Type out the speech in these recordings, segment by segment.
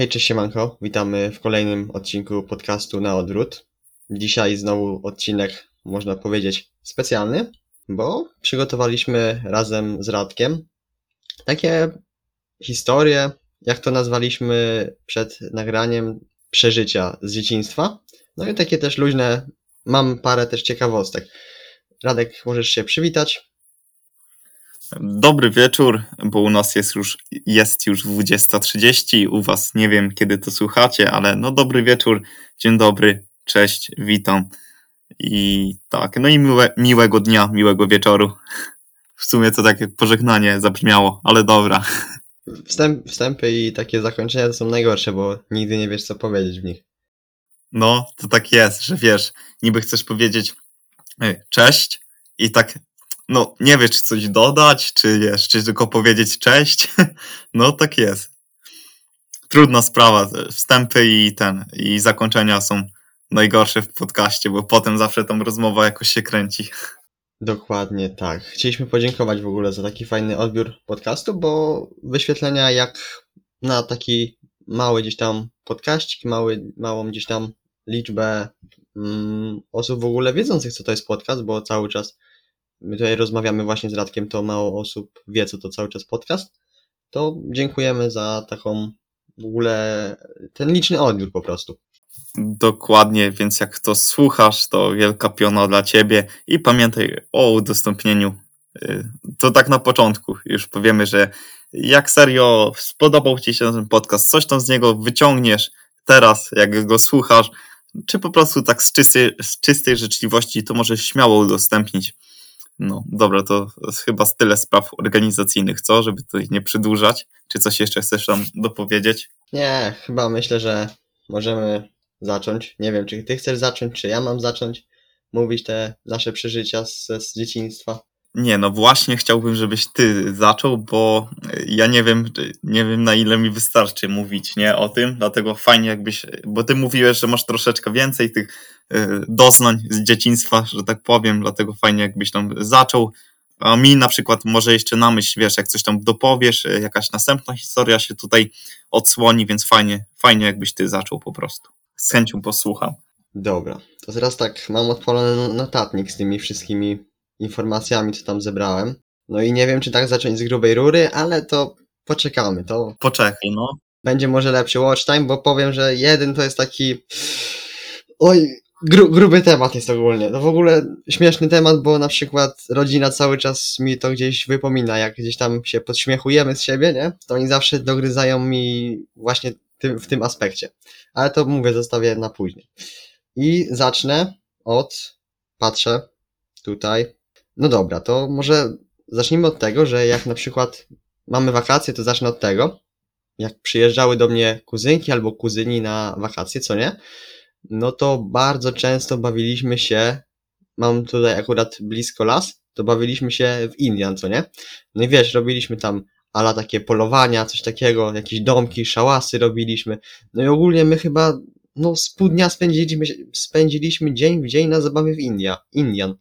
Hej, cześć siemanko, witamy w kolejnym odcinku podcastu Na Odwrót. Dzisiaj znowu odcinek, można powiedzieć, specjalny, bo przygotowaliśmy razem z Radkiem takie historie, jak to nazwaliśmy przed nagraniem, przeżycia z dzieciństwa. No i takie też luźne, mam parę też ciekawostek. Radek, możesz się przywitać. Dobry wieczór, bo u nas jest już, jest już 20.30, u was nie wiem kiedy to słuchacie, ale no dobry wieczór, dzień dobry, cześć, witam i tak, no i miłe, miłego dnia, miłego wieczoru. W sumie to takie pożegnanie zabrzmiało, ale dobra. Wstęp, wstępy i takie zakończenia to są najgorsze, bo nigdy nie wiesz co powiedzieć w nich. No, to tak jest, że wiesz, niby chcesz powiedzieć "Ej, cześć i tak no nie wiesz, czy coś dodać, czy wiesz, czy tylko powiedzieć cześć. No tak jest. Trudna sprawa. Wstępy i ten, i zakończenia są najgorsze w podcaście, bo potem zawsze tam rozmowa jakoś się kręci. Dokładnie tak. Chcieliśmy podziękować w ogóle za taki fajny odbiór podcastu, bo wyświetlenia jak na taki mały gdzieś tam podcaścik, mały, małą gdzieś tam liczbę mm, osób w ogóle wiedzących, co to jest podcast, bo cały czas my tutaj rozmawiamy właśnie z Radkiem, to mało osób wie, co to cały czas podcast, to dziękujemy za taką w ogóle ten liczny odbiór po prostu. Dokładnie, więc jak to słuchasz, to wielka piona dla ciebie i pamiętaj o udostępnieniu. Y, To tak na początku już powiemy, że jak serio spodobał ci się ten podcast, coś tam z niego wyciągniesz teraz, jak go słuchasz, czy po prostu tak z czystej, z czystej życzliwości, to możesz śmiało udostępnić. No dobra, to chyba tyle spraw organizacyjnych, co? Żeby tutaj nie przedłużać. Czy coś jeszcze chcesz tam dopowiedzieć? Nie, chyba myślę, że możemy zacząć. Nie wiem, czy ty chcesz zacząć, czy ja mam zacząć mówić te nasze przeżycia z, z dzieciństwa. Nie, no właśnie chciałbym, żebyś ty zaczął, bo ja nie wiem, nie wiem na ile mi wystarczy mówić, nie, o tym, dlatego fajnie jakbyś, bo ty mówiłeś, że masz troszeczkę więcej tych y, doznań z dzieciństwa, że tak powiem, dlatego fajnie jakbyś tam zaczął, a mi na przykład może jeszcze na myśl, wiesz, jak coś tam dopowiesz, y, jakaś następna historia się tutaj odsłoni, więc fajnie, fajnie jakbyś ty zaczął po prostu. Z chęcią posłucham. Dobra, to teraz tak, mam odpalony notatnik z tymi wszystkimi informacjami, co tam zebrałem. No i nie wiem, czy tak zacząć z grubej rury, ale to poczekamy. To Poczekaj, no. będzie może lepszy watch time, bo powiem, że jeden to jest taki. Oj, gru, gruby temat jest ogólnie. To w ogóle śmieszny temat, bo na przykład rodzina cały czas mi to gdzieś wypomina, jak gdzieś tam się podśmiechujemy z siebie, nie? To oni zawsze dogryzają mi właśnie tym, w tym aspekcie. Ale to mówię, zostawię na później. I zacznę od. Patrzę tutaj. No dobra, to może zacznijmy od tego, że jak na przykład mamy wakacje, to zacznę od tego. Jak przyjeżdżały do mnie kuzynki albo kuzyni na wakacje, co nie? No to bardzo często bawiliśmy się. Mam tutaj akurat blisko las, to bawiliśmy się w Indian, co nie? No i wiesz, robiliśmy tam ala takie polowania, coś takiego, jakieś domki, szałasy robiliśmy. No i ogólnie my chyba, no z pół dnia spędziliśmy, spędziliśmy dzień w dzień na zabawie w India, Indian.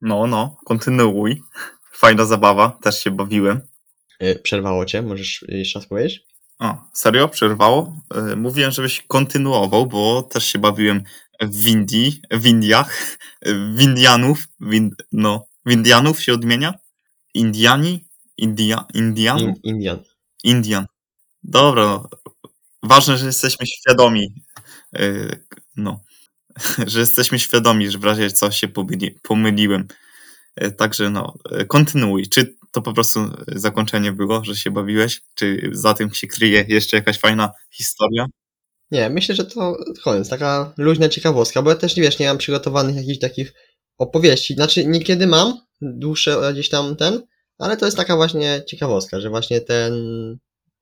No, no, kontynuuj. Fajna zabawa, też się bawiłem. Y, Przerwało cię, możesz jeszcze raz powiedzieć? O, serio? Przerwało? Yy, Mówiłem, żebyś kontynuował, bo też się bawiłem w Indii, w Indiach, w Indianów, w in, no, w Indianów się odmienia? Indiani? India, Indian? In, Indian. Indian. Dobra, no. ważne, że jesteśmy świadomi, no, że jesteśmy świadomi, że w razie co się pomyli, pomyliłem. Yy, Także no, yy, kontynuuj. Czy to po prostu zakończenie było, że się bawiłeś? Czy za tym się kryje jeszcze jakaś fajna historia? Nie, myślę, że to koniec, taka luźna ciekawostka, bo ja też, wiesz, nie mam przygotowanych jakichś takich opowieści. Znaczy, niekiedy mam dłuższe gdzieś tam ten, ale to jest taka właśnie ciekawostka, że właśnie ten,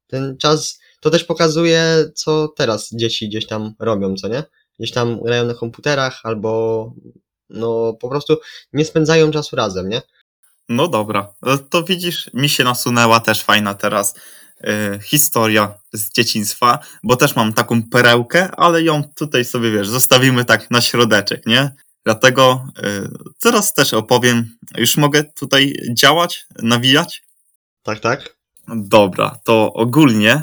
ten czas, to też pokazuje, co teraz dzieci gdzieś tam robią, co nie? Gdzieś tam grają na komputerach, albo no po prostu nie spędzają czasu razem, nie? No dobra, No to widzisz, mi się nasunęła też fajna teraz y, historia z dzieciństwa, bo też mam taką perełkę, ale ją tutaj sobie, wiesz, zostawimy tak na środeczek, nie? Dlatego y, teraz też opowiem, już mogę tutaj działać, nawijać? Tak, tak? Dobra, to ogólnie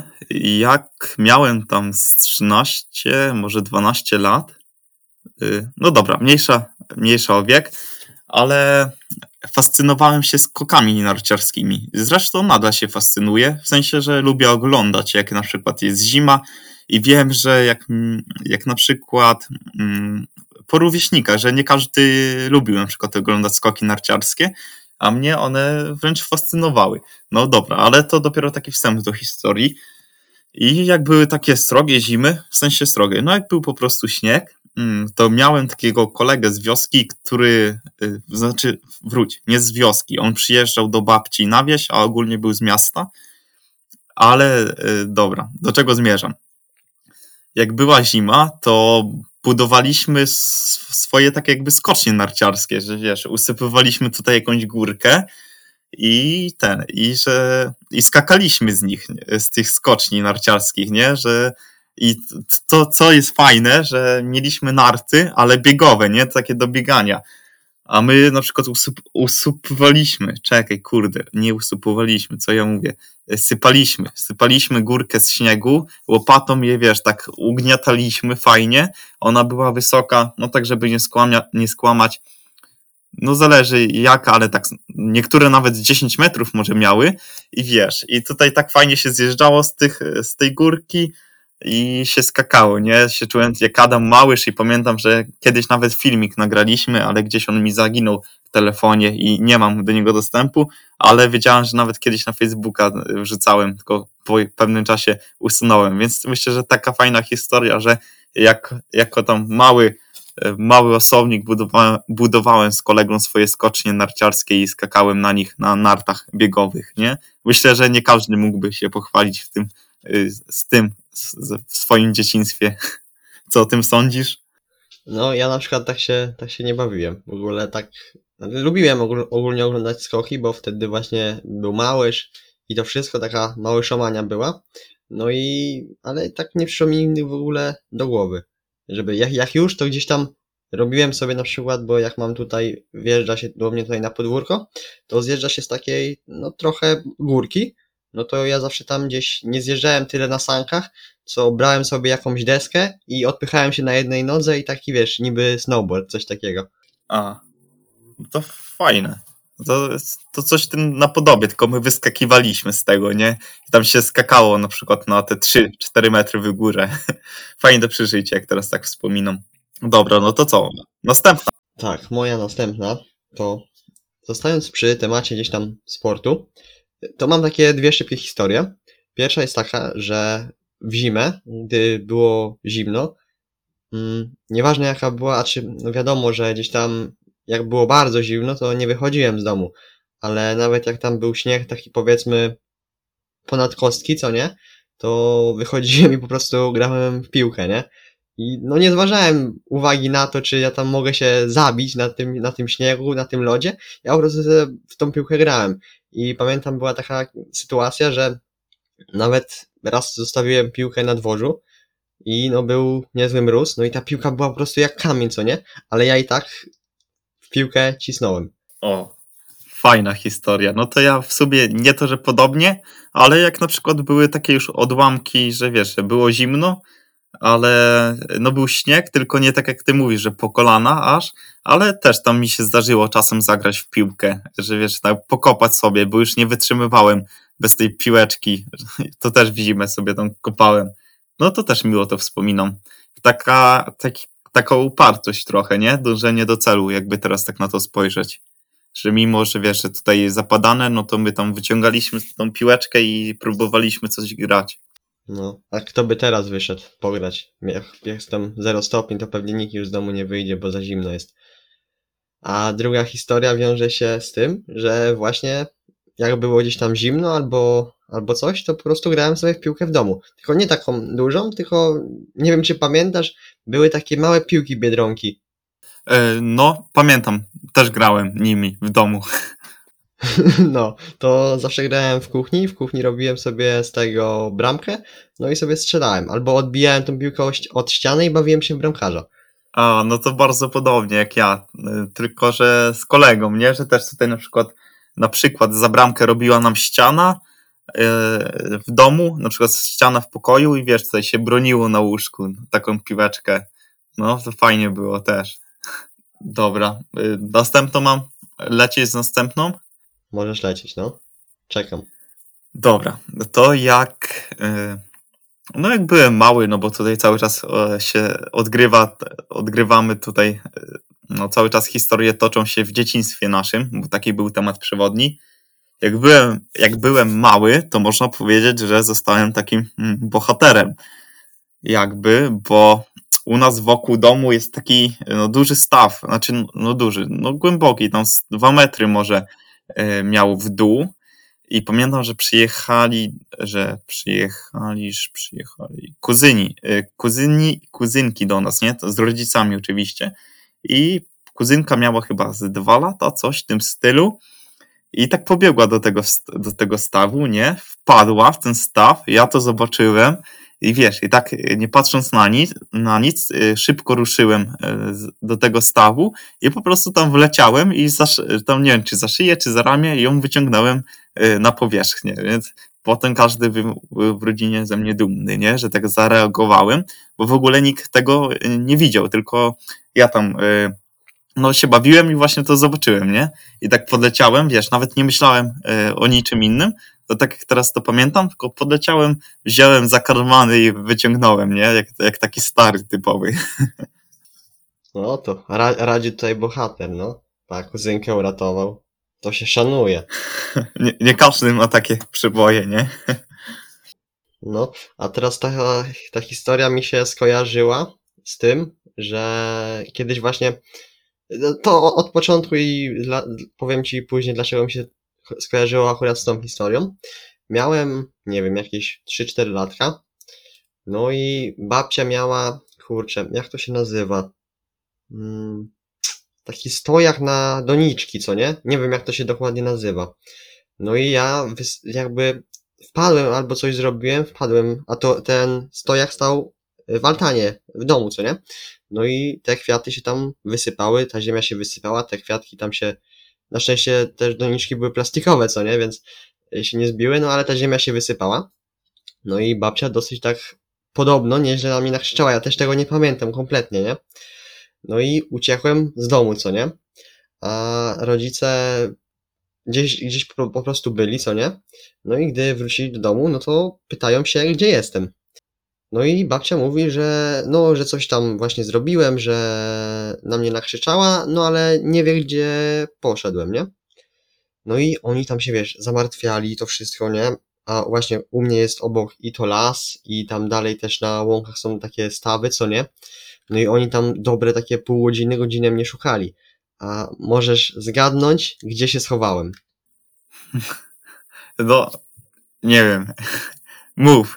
jak miałem tam z 13, może 12 lat, y, no dobra, mniejsza, mniejsza o wiek, ale fascynowałem się skokami narciarskimi. Zresztą nadal się fascynuję, w sensie, że lubię oglądać, jak na przykład jest zima i wiem, że jak, jak na przykład mm, po rówieśnikach, że nie każdy lubił na przykład oglądać skoki narciarskie, a mnie one wręcz fascynowały. No dobra, ale to dopiero taki wstęp do historii. I jak były takie strogie zimy, w sensie strogie, no jak był po prostu śnieg, mm, to miałem takiego kolegę z wioski, który, y, znaczy wróć, nie z wioski, on przyjeżdżał do babci na wieś, a ogólnie był z miasta, ale y, dobra, do czego zmierzam? Jak była zima, to budowaliśmy swoje takie jakby skocznie narciarskie, że wiesz, usypywaliśmy tutaj jakąś górkę i ten, i że i skakaliśmy z nich, z tych skoczni narciarskich, nie, że i to, co jest fajne, że mieliśmy narty, ale biegowe, nie, takie do biegania, a my na przykład usup, usupowaliśmy, czekaj, kurde, nie usupowaliśmy, co ja mówię, sypaliśmy, sypaliśmy górkę z śniegu, łopatą je, wiesz, tak ugniataliśmy fajnie, ona była wysoka, no tak, żeby nie, skłamia, nie skłamać, no zależy jaka, ale tak, niektóre nawet 10 metrów może miały i wiesz, i tutaj tak fajnie się zjeżdżało z, tych, z tej górki, i się skakało, nie? Się czułem jak Adam Małysz i pamiętam, że kiedyś nawet filmik nagraliśmy, ale gdzieś on mi zaginął w telefonie i nie mam do niego dostępu, ale wiedziałem, że nawet kiedyś na Facebooka wrzucałem, tylko po pewnym czasie usunąłem, więc myślę, że taka fajna historia, że jak, jako tam mały, mały osobnik budowałem, budowałem z kolegą swoje skocznie narciarskie i skakałem na nich na nartach biegowych, nie? Myślę, że nie każdy mógłby się pochwalić w tym, z tym w swoim dzieciństwie. Co o tym sądzisz? No, ja na przykład tak się, tak się nie bawiłem. W ogóle tak. Lubiłem ogólnie oglądać skoki, bo wtedy właśnie był małyż i to wszystko taka małyszomania była. No i. Ale tak nie przyszło mi w ogóle do głowy. Żeby jak, jak już, to gdzieś tam robiłem sobie na przykład, bo jak mam tutaj, wjeżdża się do mnie tutaj na podwórko, to zjeżdża się z takiej, no trochę górki no to ja zawsze tam gdzieś nie zjeżdżałem tyle na sankach, co brałem sobie jakąś deskę i odpychałem się na jednej nodze i taki wiesz, niby snowboard, coś takiego. A, to fajne. To, to coś tym napodobie, tylko my wyskakiwaliśmy z tego, nie? I tam się skakało na przykład na te 3-4 metry w górę. Fajne przeżycie, jak teraz tak wspominam. Dobra, no to co? Następna. Tak, moja następna to zostając przy temacie gdzieś tam sportu, to mam takie dwie szybkie historie. Pierwsza jest taka, że w zimę, gdy było zimno, mm, nieważne jaka była, a czy no wiadomo, że gdzieś tam jak było bardzo zimno, to nie wychodziłem z domu, ale nawet jak tam był śnieg taki powiedzmy ponad kostki, co nie, to wychodziłem i po prostu grałem w piłkę, nie? I no nie zważałem uwagi na to, czy ja tam mogę się zabić na tym, na tym śniegu, na tym lodzie. Ja po prostu w tą piłkę grałem. I pamiętam, była taka sytuacja, że nawet raz zostawiłem piłkę na dworzu i no był niezły mróz, no i ta piłka była po prostu jak kamień, co nie? Ale ja i tak w piłkę cisnąłem. O, fajna historia. No to ja w sobie nie to, że podobnie, ale jak na przykład były takie już odłamki, że wiesz, było zimno, ale no był śnieg, tylko nie tak jak ty mówisz, że po kolana aż, ale też tam mi się zdarzyło czasem zagrać w piłkę, że wiesz, tak pokopać sobie, bo już nie wytrzymywałem bez tej piłeczki, to też widzimy sobie tam kopałem. No to też miło to wspominam. Taka, taki, taka upartość trochę, nie? Dążenie do celu, jakby teraz tak na to spojrzeć. Że mimo, że wiesz, że tutaj jest zapadane, no to my tam wyciągaliśmy tą piłeczkę i próbowaliśmy coś grać. No, a kto by teraz wyszedł pograć? Jak jestem 0 stopni, to pewnie nikt już z domu nie wyjdzie, bo za zimno jest. A druga historia wiąże się z tym, że właśnie jak było gdzieś tam zimno albo, albo coś, to po prostu grałem sobie w piłkę w domu. Tylko nie taką dużą, tylko nie wiem czy pamiętasz, były takie małe piłki biedronki. E, no, pamiętam. Też grałem nimi w domu. No, to zawsze grałem w kuchni, w kuchni robiłem sobie z tego bramkę, no i sobie strzelałem. Albo odbijałem tą piłkę od ściany i bawiłem się w bramkarza. A, no to bardzo podobnie jak ja, y, tylko że z kolegą, nie? Że też tutaj na przykład, na przykład za bramkę robiła nam ściana, w domu, na przykład ściana w pokoju i wiesz, tutaj się broniło na łóżku, taką piłeczkę. No, to fajnie było też. Dobra, y, następną mam. Lecieć z następną? Możesz lecieć, no. Czekam. Dobra, to jak. y, No, jak byłem mały, no bo tutaj cały czas e, się odgrywa, odgrywamy tutaj, y, no cały czas historie toczą się w dzieciństwie naszym, bo taki był temat przewodni. Jak byłem, jak byłem mały, to można powiedzieć, że zostałem takim mm, bohaterem. Jakby, bo u nas wokół domu jest taki no, duży staw, znaczy no duży, no głęboki, tam dwa metry może e, miał w dół. I pamiętam, że przyjechali, że przyjechali, że przyjechali kuzyni, e, kuzyni, kuzynki do nas, nie? Z rodzicami oczywiście. I kuzynka miała chyba z dwa lata, coś w tym stylu. I tak pobiegła do tego, do tego stawu, nie? Wpadła w ten staw, ja to zobaczyłem i wiesz, i tak y, nie patrząc na nic, na nic y, szybko ruszyłem y, do tego stawu i po prostu tam wleciałem i za, tam nie wiem, czy za szyję, czy za ramię i ją wyciągnąłem na powierzchnię, więc potem każdy był w rodzinie ze mnie dumny, nie? że tak zareagowałem, bo w ogóle nikt tego nie widział, tylko ja tam no się bawiłem i właśnie to zobaczyłem, nie? I tak podleciałem, wiesz, nawet nie myślałem o niczym innym, to tak jak teraz to pamiętam, tylko podleciałem, wziąłem zakarmany i wyciągnąłem, nie? Jak, jak taki stary typowy. No to ra radzi tutaj bohater, no. Tak, kuzynkę uratował. To się szanuje. nie, nie każdy ma takie przyboje, nie? no, a teraz ta, ta historia mi się skojarzyła z tym, że kiedyś właśnie to od początku i dla, powiem ci później, dlaczego mi się skojarzyło akurat z tą historią. Miałem, nie wiem, jakieś 3-4 latka. No i babcia miała, kurczę, jak to się nazywa? Hmm, taki stojak na doniczki, co nie? Nie wiem, jak to się dokładnie nazywa. No i ja jakby wpadłem albo coś zrobiłem, wpadłem, a to ten stojak stał w altanie, w domu, co nie? No i te kwiaty się tam wysypały, ta ziemia się wysypała, te kwiatki tam się na szczęście też doniczki były plastikowe, co nie, więc się nie zbiły, no ale ta ziemia się wysypała. No i babcia dosyć tak podobno nieźle na mnie nakrzyczała, ja też tego nie pamiętam kompletnie, nie? No i uciekłem z domu, co nie? A rodzice gdzieś, gdzieś po, po prostu byli, co nie? No i gdy wrócili do domu, no to pytają się, gdzie jestem. No i babcia mówi, że no, że coś tam właśnie zrobiłem, że na mnie nakrzyczała, no ale nie wie gdzie poszedłem, nie? No i oni tam się, wiesz, zamartwiali to wszystko, nie? A właśnie u mnie jest obok i to las i tam dalej też na łąkach są takie stawy, co nie? No i oni tam dobre takie pół godziny, godzinę mnie szukali. A możesz zgadnąć, gdzie się schowałem? No, nie wiem. Mów.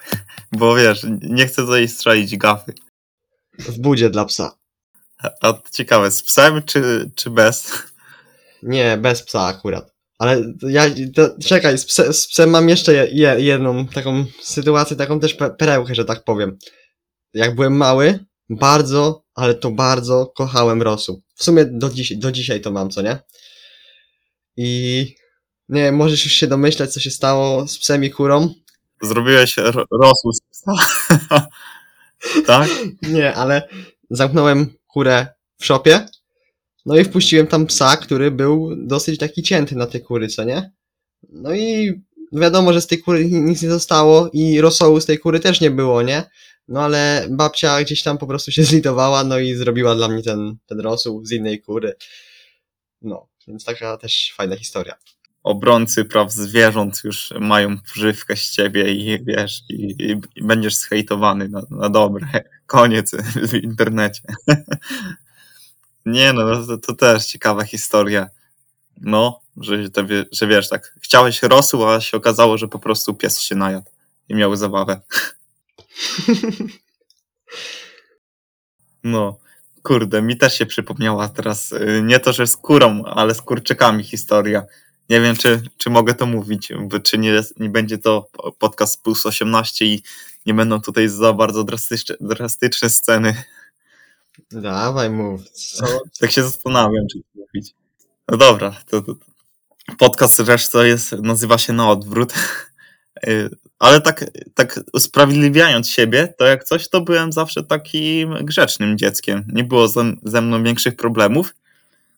Bo wiesz, nie chcę tutaj strzelić gafy. W budzie dla psa. A, to ciekawe, z psem czy, czy bez? Nie, bez psa akurat. Ale ja, to, czekaj, z, pse, z psem mam jeszcze je, jedną taką sytuację, taką też perełkę, że tak powiem. Jak byłem mały, bardzo, ale to bardzo kochałem rosół. W sumie do, dziś, do dzisiaj to mam, co nie? I nie możesz już się domyślać, co się stało z psem i kurą. Zrobiłeś rosół z psa. tak? Nie, ale zamknąłem kurę w szopie. No i wpuściłem tam psa, który był dosyć taki cięty na te kury, co nie? No i wiadomo, że z tej kury nic nie zostało i rosołu z tej kury też nie było, nie? No ale babcia gdzieś tam po prostu się zlitowała, no i zrobiła dla mnie ten, ten rosół z innej kury. No, więc taka też fajna historia obrońcy praw zwierząt już mają pożywkę z ciebie i wiesz, i, i będziesz schejtowany na, na dobre. Koniec w internecie. Nie no, to, to, też ciekawa historia. No, że, to, że wiesz, tak, chciałeś rosół, a się okazało, że po prostu pies się najadł i miał zabawę. No, kurde, mi też się przypomniała teraz, y, nie to, że z kurą, ale z kurczykami historia nie wiem, czy, czy mogę to mówić, czy nie, nie będzie to podcast plus 18 i nie będą tutaj za bardzo drastyczne, drastyczne sceny. Dawaj, mów. Co? tak się zastanawiam, czy to mówić. No dobra, to, to podcast zresztą jest, nazywa się Na Odwrót. Y, Ale tak, tak usprawiedliwiając siebie, to jak coś, to byłem zawsze takim grzecznym dzieckiem. Nie było ze, ze mną większych problemów.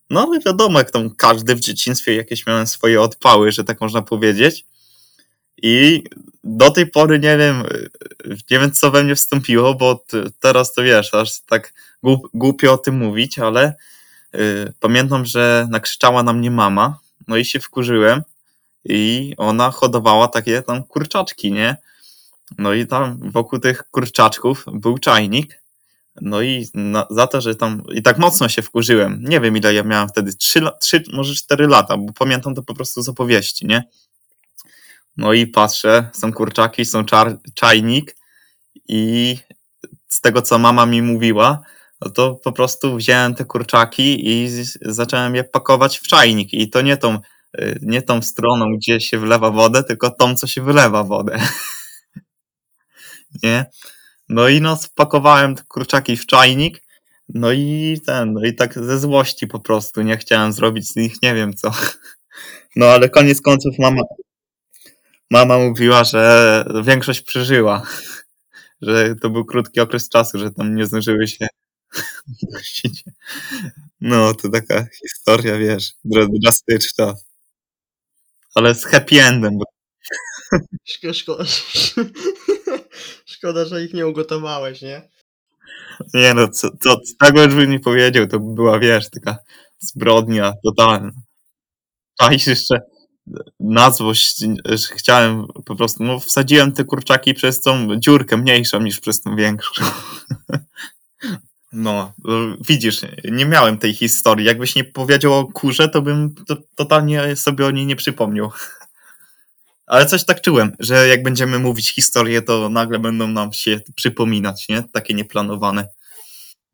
No ale wiadomo, jak tam każdy w dzieciństwie jakieś miałem swoje odpały, że tak można powiedzieć. I do tej pory nie wiem, nie wiem co we mnie wstąpiło, bo teraz to wiesz, aż tak głup, głupio o tym mówić, ale y, pamiętam, że nakrzyczała na mnie mama, no i się wkurzyłem i ona hodowała takie tam kurczaczki, nie? No i tam wokół tych kurczaczków był czajnik. No i na, za to, że tam i tak mocno się wkurzyłem. Nie wiem ile ja miałem wtedy, 3, 3 może 4 lata, bo pamiętam to po prostu z opowieści, nie? No i patrzę, są kurczaki, są czar, czajnik i z tego co mama mi mówiła, no to po prostu wziąłem te kurczaki i zacząłem je pakować w czajnik i to nie tą y, nie tą stroną, gdzie się wlewa wodę, tylko tą, co się wylewa wodę. nie? No i no, spakowałem kurczaki w czajnik, no i ten, no i tak ze złości po prostu nie chciałem zrobić z nich nie wiem co. No ale koniec końców mama, mama mówiła, że większość przeżyła. Że to był krótki okres czasu, że tam nie zdążyły się. No, to taka historia, wiesz, dra- drastyczna. Ale z happy endem, bo Szko- szkoda, szkoda, że ich nie ugotowałeś, nie? nie no, co, co, tego już bym nie powiedział, to by była, wiesz, taka zbrodnia totalna. Czaisz jeszcze na złość, że chciałem po prostu, no wsadziłem te kurczaki przez tą dziurkę mniejszą niż przez tą większą. No, y, widzisz, nie miałem tej historii. Jakbyś nie powiedział o kurze, to bym to, totalnie sobie o niej nie przypomniał. Ale coś tak czułem, że jak będziemy mówić historię, to nagle będą nam się przypominać, nie? Takie nieplanowane.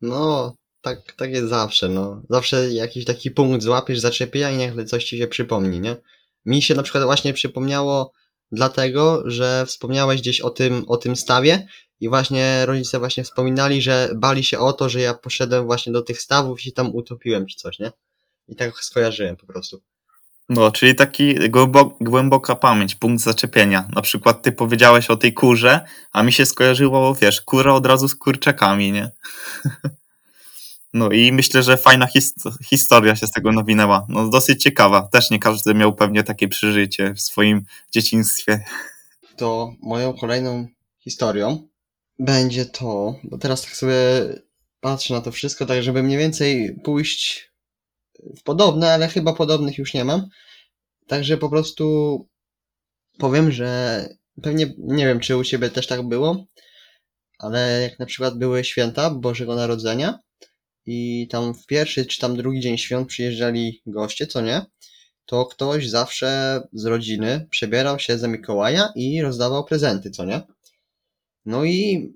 No, tak, tak jest zawsze, no. Zawsze jakiś taki punkt złapiesz, zaczepia i nagle coś ci się przypomni, nie? Mi się na przykład właśnie przypomniało dlatego, że wspomniałeś gdzieś o tym, o tym stawie i właśnie rodzice właśnie wspominali, że bali się o to, że ja poszedłem właśnie do tych stawów i tam utopiłem czy coś, nie? I tak skojarzyłem po prostu. No, czyli taki głębo, głęboka pamięć, punkt zaczepienia. Na przykład ty powiedziałeś o tej kurze, a mi się skojarzyło, wiesz, kura od razu z kurczakami, nie? No i myślę, że fajna his- historia się z tego nawinęła. No dosyć ciekawa. Też nie każdy miał pewnie takie przeżycie w swoim dzieciństwie. to moją kolejną historią będzie to, bo teraz tak sobie patrzę na to wszystko, tak żeby mniej więcej pójść podobne, ale chyba podobnych już nie mam. Także po prostu powiem, że pewnie nie wiem, czy u ciebie też tak było, ale jak na przykład były święta Bożego Narodzenia i tam w pierwszy czy tam drugi dzień świąt przyjeżdżali goście, co nie? to ktoś zawsze z rodziny przebierał się za Mikołaja i rozdawał prezenty, co nie? No i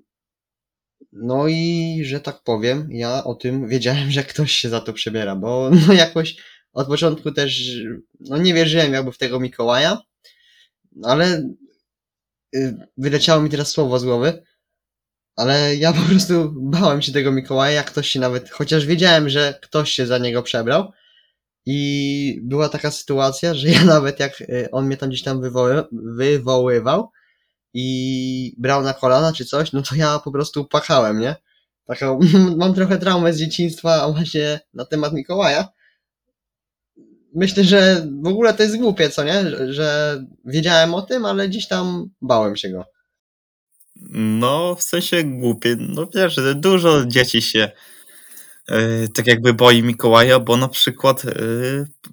no i że tak powiem, ja o tym wiedziałem, że ktoś się za to przebiera, bo no jakoś od początku też no nie wierzyłem jakby w tego Mikołaja, ale y, wyleciało mi teraz słowo z głowy, ale ja po prostu bałem się tego Mikołaja, jak ktoś się nawet, chociaż wiedziałem, że ktoś się za niego przebrał, i była taka sytuacja, że ja nawet jak y, on mnie tam gdzieś tam wywoły, wywoływał i brał na kolana czy coś, no to ja po prostu płakałem, nie? Taką, mam trochę traumę z dzieciństwa właśnie na temat Mikołaja. Myślę, że w ogóle to jest głupie, co nie? Że, że wiedziałem o tym, ale gdzieś tam bałem się go. No, w sensie głupie. No wiesz, dużo dzieci się e, tak jakby boi Mikołaja, bo na przykład, e,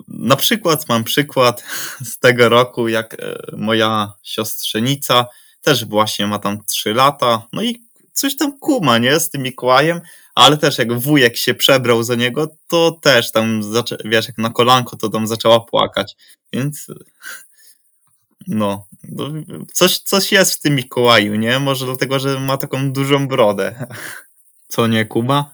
na przykład mam przykład z tego roku, jak e, moja siostrzenica też właśnie ma tam 3 lata, no i coś tam kuma, nie, z tym Mikołajem, ale też jak wujek się przebrał za niego, to też tam, wiesz, jak na kolanko, to tam zaczęła płakać, więc no, no, coś, coś jest w tym Mikołaju, nie? Może dlatego, że ma taką dużą brodę. Co nie, Kuba?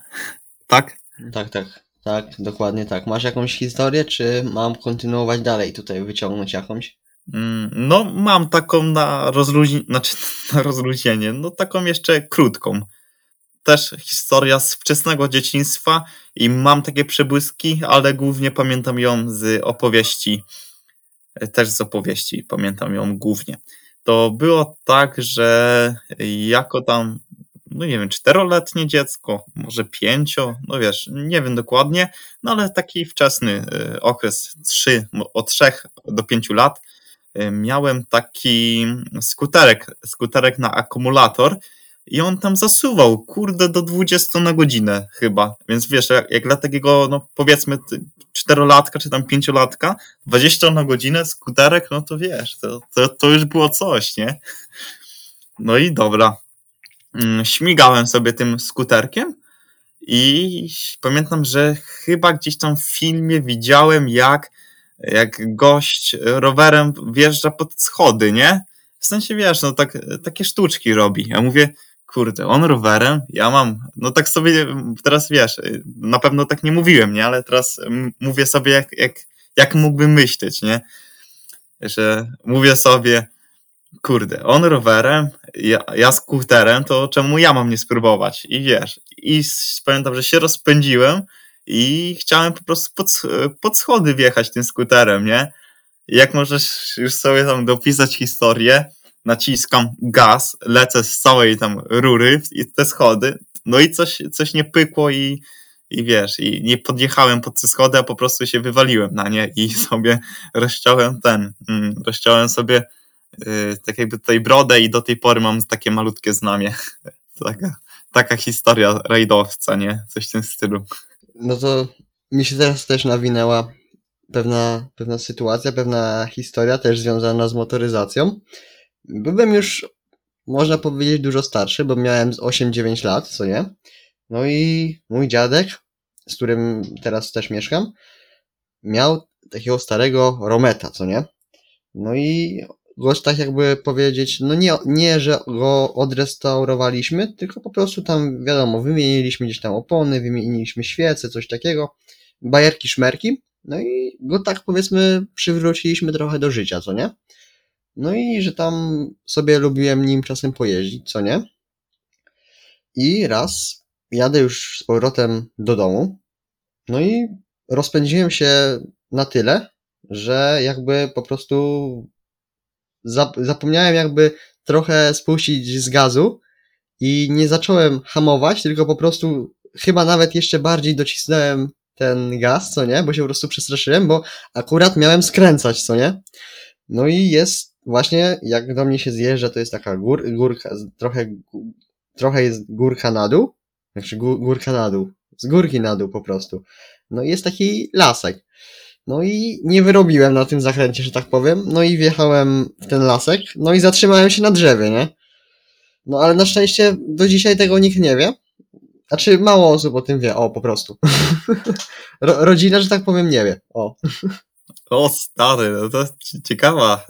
Tak? Tak, tak, tak, dokładnie tak. Masz jakąś historię, czy mam kontynuować dalej tutaj, wyciągnąć jakąś? Mm, No, mam taką na, rozluźni... znaczy, na rozluźnienie, no taką jeszcze krótką. Też historia z wczesnego dzieciństwa i mam takie przebłyski, ale głównie pamiętam ją z opowieści, też z opowieści pamiętam ją głównie. to było tak, że jako tam, no nie wiem, czteroletnie dziecko, może pięcio, no wiesz, nie wiem dokładnie, no ale taki wczesny y, okres, trzy, od trzech do pięciu lat, miałem taki skuterek, skuterek na akumulator i on tam zasuwał, kurde, do 20 na godzinę chyba, więc wiesz, jak, jak dla takiego, no powiedzmy, czterolatka czy tam pięciolatka, 20 na godzinę skuterek, no to wiesz, to, to, to już było coś, nie? No i dobra. Mm, Śmigałem sobie tym skuterkiem i pamiętam, że chyba gdzieś tam w filmie widziałem, jak, jak gość rowerem wjeżdża pod schody, nie? W sensie, wiesz, no tak, takie sztuczki robi. Ja mówię, kurde, on rowerem, ja mam, no tak sobie teraz wiesz, na pewno tak nie mówiłem, nie? Ale teraz mówię sobie, jak, jak, jak mógłbym myśleć, nie? Że mówię sobie, kurde, on rowerem, ja, ja skuterem, to czemu ja mam nie spróbować? I wiesz, i pamiętam, że się rozpędziłem i chciałem po prostu pod, pod schody wjechać tym skuterem, nie? Jak możesz już sobie tam dopisać historię, naciskam gaz, lecę z całej tam rury i te schody, no i coś, coś nie pykło i, i wiesz, i nie podjechałem pod te schody, a po prostu się wywaliłem na nie i sobie rozciąłem ten, mm, rozciąłem sobie yy, tak jakby tutaj brodę i do tej pory mam takie malutkie znamie. Taka, taka historia rajdowca, nie? Coś w tym stylu. No to mi się teraz też nawinęła pewna, pewna sytuacja, pewna historia też związana z motoryzacją. Byłem już, można powiedzieć, dużo starszy, bo miałem z 8-9 lat, co nie? No i mój dziadek, z którym teraz też mieszkam, miał takiego starego Rometa, co nie? No i go tak jakby powiedzieć, no nie, nie, że go odrestaurowaliśmy, tylko po prostu tam, wiadomo, wymieniliśmy gdzieś tam opony, wymieniliśmy świece, coś takiego, bajerki, szmerki, no i go tak powiedzmy przywróciliśmy trochę do życia, co nie? No i że tam sobie lubiłem nim czasem pojeździć, co nie? I raz jadę już z powrotem do domu, no i rozpędziłem się na tyle, że jakby po prostu zapomniałem jakby trochę spuścić z gazu i nie zacząłem hamować, tylko po prostu chyba nawet jeszcze bardziej docisnąłem ten gaz, co nie? Bo się po prostu przestraszyłem, bo akurat miałem skręcać, co nie? No i jest właśnie, jak do mnie się zjeżdża, to jest taka gór, górka, trochę, trochę jest górka na dół, znaczy gó- górka na dół, z górki na dół po prostu. No i jest taki lasek. No i nie wyrobiłem na tym zakręcie, że tak powiem. No i wjechałem w ten lasek, no i zatrzymałem się na drzewie, nie? No ale na szczęście do dzisiaj tego nikt nie wie. Znaczy mało osób o tym wie, o po prostu. Ro- rodzina, że tak powiem, nie wie. O. O stary, no to ci- ciekawa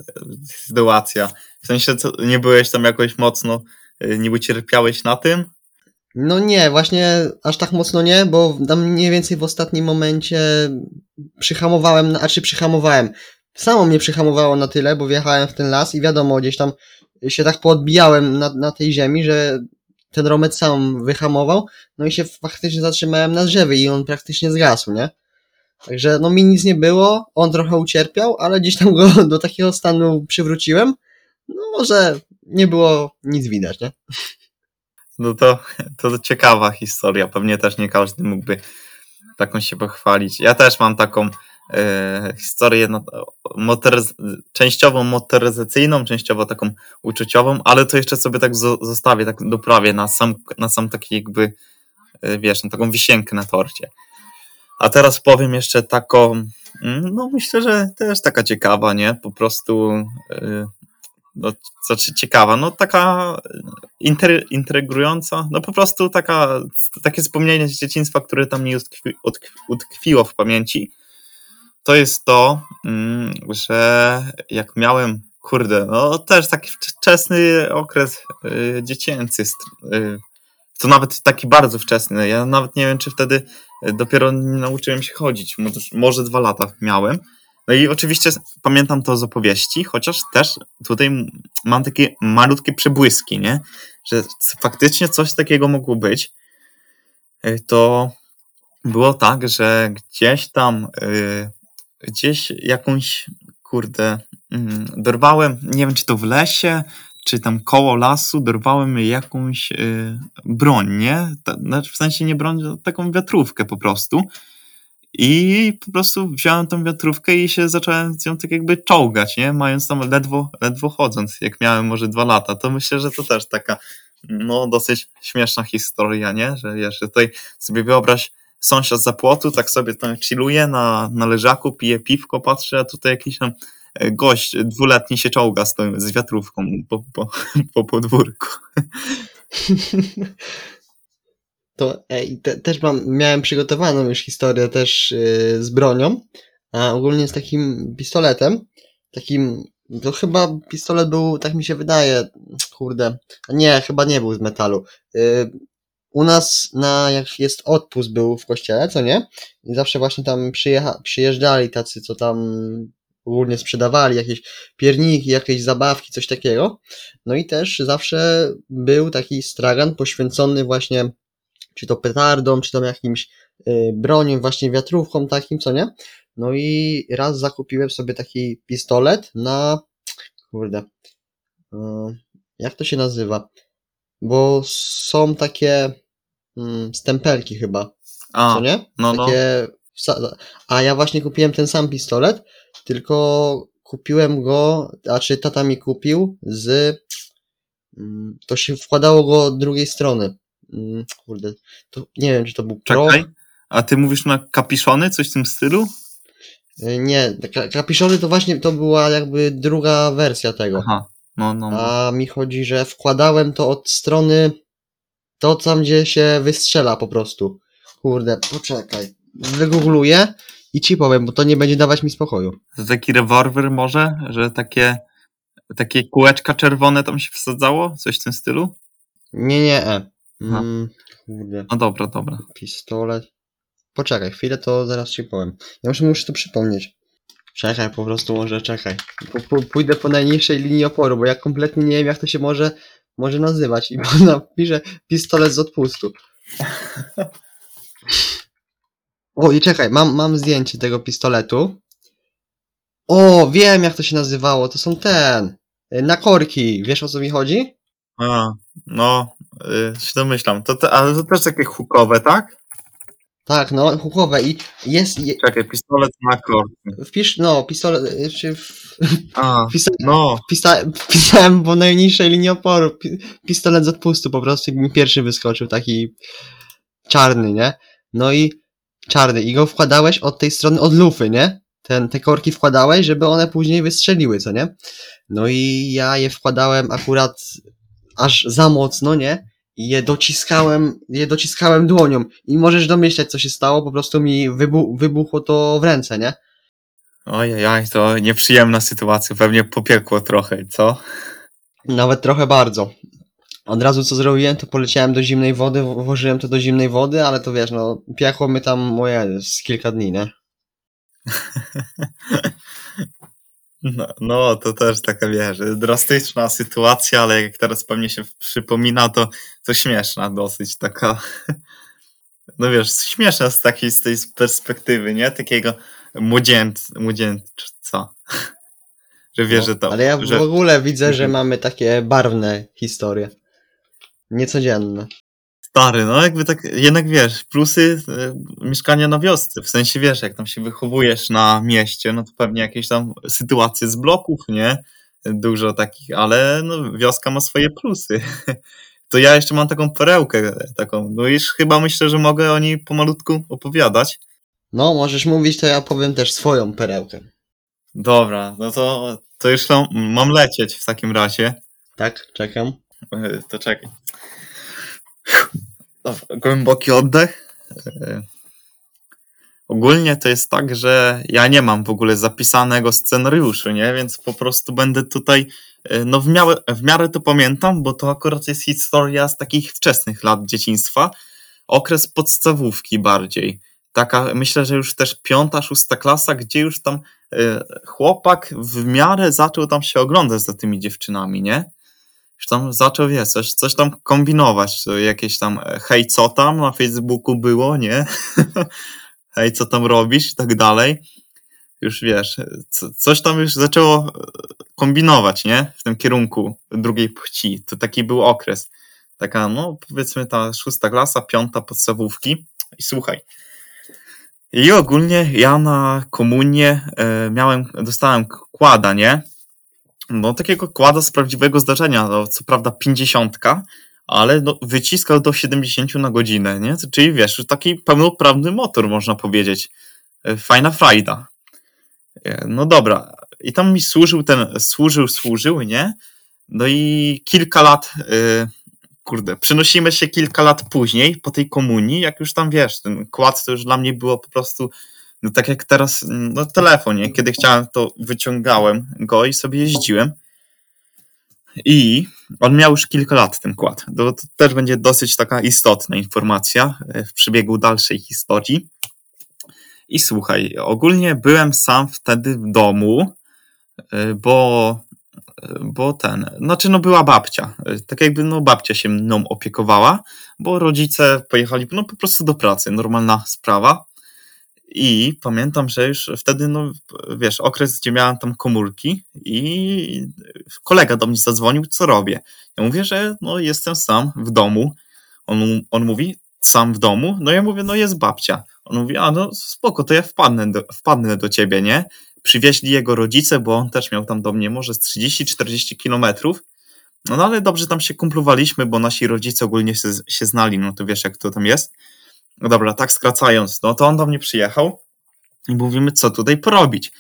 sytuacja. W sensie, nie byłeś tam jakoś mocno, y, nie ucierpiałeś na tym? No nie, właśnie aż tak mocno nie, bo tam mniej więcej w ostatnim momencie przyhamowałem, na- znaczy przyhamowałem. Samo mnie przyhamowało na tyle, bo wjechałem w ten las i wiadomo, gdzieś tam się tak poodbijałem na, na tej ziemi, że ten romet sam wyhamował, no i się faktycznie zatrzymałem na drzewie i on praktycznie zgasł, nie? Także no mi nic nie było, on trochę ucierpiał, ale gdzieś tam go do takiego stanu przywróciłem. No może nie było nic widać, nie? No to, to ciekawa historia. Pewnie też nie każdy mógłby taką się pochwalić. Ja też mam taką e, historię no, motoryz- częściowo motoryzacyjną, częściowo taką uczuciową, ale to jeszcze sobie tak zo- zostawię, tak doprawię na sam, na sam taki jakby, e, wiesz, na taką wisienkę na torcie. A teraz powiem jeszcze taką, mm, no myślę, że też taka ciekawa, nie? Po prostu, e, no, znaczy ciekawa, no taka inter, intrygująca, no po prostu taka, takie wspomnienie z dzieciństwa, które tam mi utkwi, utkwi, utkwiło w pamięci, to jest to, mm, że jak miałem, kurde, no też taki wczesny okres y, dziecięcy, y, to nawet taki bardzo wczesny, ja nawet nie wiem, czy wtedy y, dopiero nauczyłem się chodzić, może dwa lata miałem, no i oczywiście pamiętam to z opowieści, chociaż też tutaj mam takie malutkie przebłyski, nie? Że faktycznie coś takiego mogło być. Y, To było tak, że gdzieś tam, y, gdzieś jakąś, kurde, mm, dorwałem, nie wiem czy to w lesie, czy tam koło lasu, dorwałem jakąś y, broń, nie? Znaczy w sensie nie broń, taką wiatrówkę po prostu. I po prostu wziąłem tą wiatrówkę i się zacząłem z nią tak jakby czołgać, nie? Mając tam ledwo, ledwo chodząc, jak miałem może dwa lata. To myślę, że to też taka, no, dosyć śmieszna historia, nie? Że wiesz, że tutaj sobie wyobraź sąsiad za płotu, tak sobie tam chilluje na, na leżaku, pije piwko, patrzy, a tutaj jakiś tam e, gość dwuletni się czołga z, tą, z wiatrówką po, po, po podwórku. To ej, te, też mam, miałem przygotowaną już historię też yy, z bronią, a ogólnie z takim pistoletem. Takim, to chyba pistolet był, tak mi się wydaje, kurde, nie, chyba nie był z metalu. Yy, u nas na, jak jest odpust był w kościele, co nie? I zawsze właśnie tam przyjecha, przyjeżdżali tacy, co tam ogólnie sprzedawali jakieś pierniki, jakieś zabawki, coś takiego. No i też zawsze był taki stragan poświęcony właśnie czy to petardą, czy tam jakimś y, bronią, właśnie wiatrówką takim, co nie? No i raz zakupiłem sobie taki pistolet na, kurde, y, jak to się nazywa? Bo są takie mm, stempelki chyba, A, co nie? no, no. Takie, wsa- a ja właśnie kupiłem ten sam pistolet, tylko kupiłem go, a czy tata mi kupił z, mm, to się wkładało go od drugiej strony. Mm, Kurde, to nie wiem, czy to był Pro. Czekaj, a ty mówisz na kapiszony, coś w tym stylu? Y, Nie, ka- kapiszony to właśnie to była jakby druga wersja tego. Aha, no, no. no. A mi chodzi, że wkładałem to od strony to tam, gdzie się wystrzela po prostu. Kurde, poczekaj. Wygoogluję i ci powiem, bo to nie będzie dawać mi spokoju. To taki rewolwer może, że takie, takie kółeczka czerwone tam się wsadzało? Coś w tym stylu? Nie, nie, e. Mm, kurde, No dobra, dobra. pistolet. Poczekaj, chwilę, to zaraz ci powiem. Ja muszę, muszę to przypomnieć. Czekaj, po prostu może czekaj. P- Pójdę po najniższej linii oporu, bo ja kompletnie nie wiem, jak to się może, może nazywać. I napiszę pistolet z odpustu. O, i czekaj, mam, mam zdjęcie tego pistoletu. O, wiem, jak to się nazywało. To są ten. y, Na korki. Wiesz o co mi chodzi? A, no, y, się domyślam. To te, ale to też takie hukowe, tak? Tak, no, hukowe. I jest. Je, Czekaj, pistolet na korki. wpisz, no, pistolet. Czy w, A, wpisa, no, Pisa, pisałem po najniższej linii oporu. Pi, pistolet z odpustu po prostu mi pierwszy wyskoczył, taki czarny, nie? No i czarny. I go wkładałeś od tej strony, od lufy, nie? Ten, te korki wkładałeś, żeby one później wystrzeliły, co nie? No i ja je wkładałem akurat aż za mocno, nie? I je dociskałem, je dociskałem dłonią. I możesz domyśleć, co się stało, po prostu mi wybu wybuchło to w ręce, nie? ojej, to nieprzyjemna sytuacja, pewnie popiekło trochę, co? Nawet trochę bardzo. Od razu co zrobiłem, to poleciałem do zimnej wody, włożyłem to do zimnej wody, ale to wiesz, no, piekło my tam moje z kilka dni, nie? No, no, to też taka, wiesz, drastyczna sytuacja, ale jak teraz pewnie się przypomina, to, to śmieszna dosyć, taka, no wiesz, śmieszna z takiej, z tej perspektywy, nie? Takiego młodzieńc, młodzieńca, że wiesz, no, że to, ale ja że, w ogóle widzę, że Mhm. mamy takie barwne historie. Niecodzienne. Stary, no jakby tak, jednak wiesz, plusy e, mieszkania na wiosce, w sensie wiesz, jak tam się wychowujesz na mieście, no to pewnie jakieś tam sytuacje z bloków, nie? Dużo takich, ale no wioska ma swoje plusy. To ja jeszcze mam taką perełkę taką, no już chyba myślę, że mogę o niej pomalutku opowiadać. No, możesz mówić, to ja powiem też swoją perełkę. Dobra, no to, to już tam mam lecieć w takim razie. Tak, czekam. E, To czekaj. Dobra, głęboki oddech. E, Ogólnie to jest tak, że ja nie mam w ogóle zapisanego scenariuszu, nie? Więc po prostu będę tutaj, e, no w miarę, w miarę to pamiętam, bo to akurat jest historia z takich wczesnych lat dzieciństwa. Okres podstawówki bardziej. Taka, myślę, że już też piąta, szósta klasa, gdzie już tam e, chłopak w miarę zaczął tam się oglądać za tymi dziewczynami, nie? Już tam zaczął, wiesz, coś, coś tam kombinować, jakieś tam, e, hej, co tam na Facebooku było, nie? hej, co tam robisz i tak dalej. już wiesz, co, coś tam już zaczęło e, kombinować, nie? W tym kierunku drugiej płci. To taki był okres. Taka, no powiedzmy ta szósta klasa, piąta podstawówki. I słuchaj. I ogólnie ja na komunię e, miałem, dostałem kłada, nie? No takiego kłada z prawdziwego zdarzenia, no, co prawda pięćdziesiątka, ale no, wyciskał do 70 na godzinę, nie? Czyli wiesz, taki pełnoprawny motor, można powiedzieć. E, Fajna frajda. E, No dobra. I tam mi służył ten, służył, służył, nie? No i kilka lat, y, kurde, przenosimy się kilka lat później po tej komunii, jak już tam wiesz, ten kład to już dla mnie było po prostu, no tak jak teraz, no telefon, nie? Kiedy chciałem, to wyciągałem go i sobie jeździłem. I on miał już kilka lat, ten kład. To, to też będzie dosyć taka istotna informacja e, w przebiegu dalszej historii. I słuchaj, ogólnie byłem sam wtedy w domu, y, bo, bo ten, znaczy no była babcia. Tak jakby no babcia się mną opiekowała, bo rodzice pojechali no po prostu do pracy, normalna sprawa. I pamiętam, że już wtedy, no wiesz, okres, gdzie miałem tam komórki i kolega do mnie zadzwonił, co robię. Ja mówię, że no jestem sam w domu. On, on mówi, sam w domu? No ja mówię, no jest babcia. On mówi, a no spoko, to ja wpadnę do, wpadnę do ciebie, nie? Przywieźli jego rodzice, bo on też miał tam do mnie może z 30-40 kilometrów. No, no ale dobrze tam się kumplowaliśmy, bo nasi rodzice ogólnie się, się znali, no to wiesz jak to tam jest. No dobra, tak skracając, no to on do mnie przyjechał i mówimy, co tutaj porobić.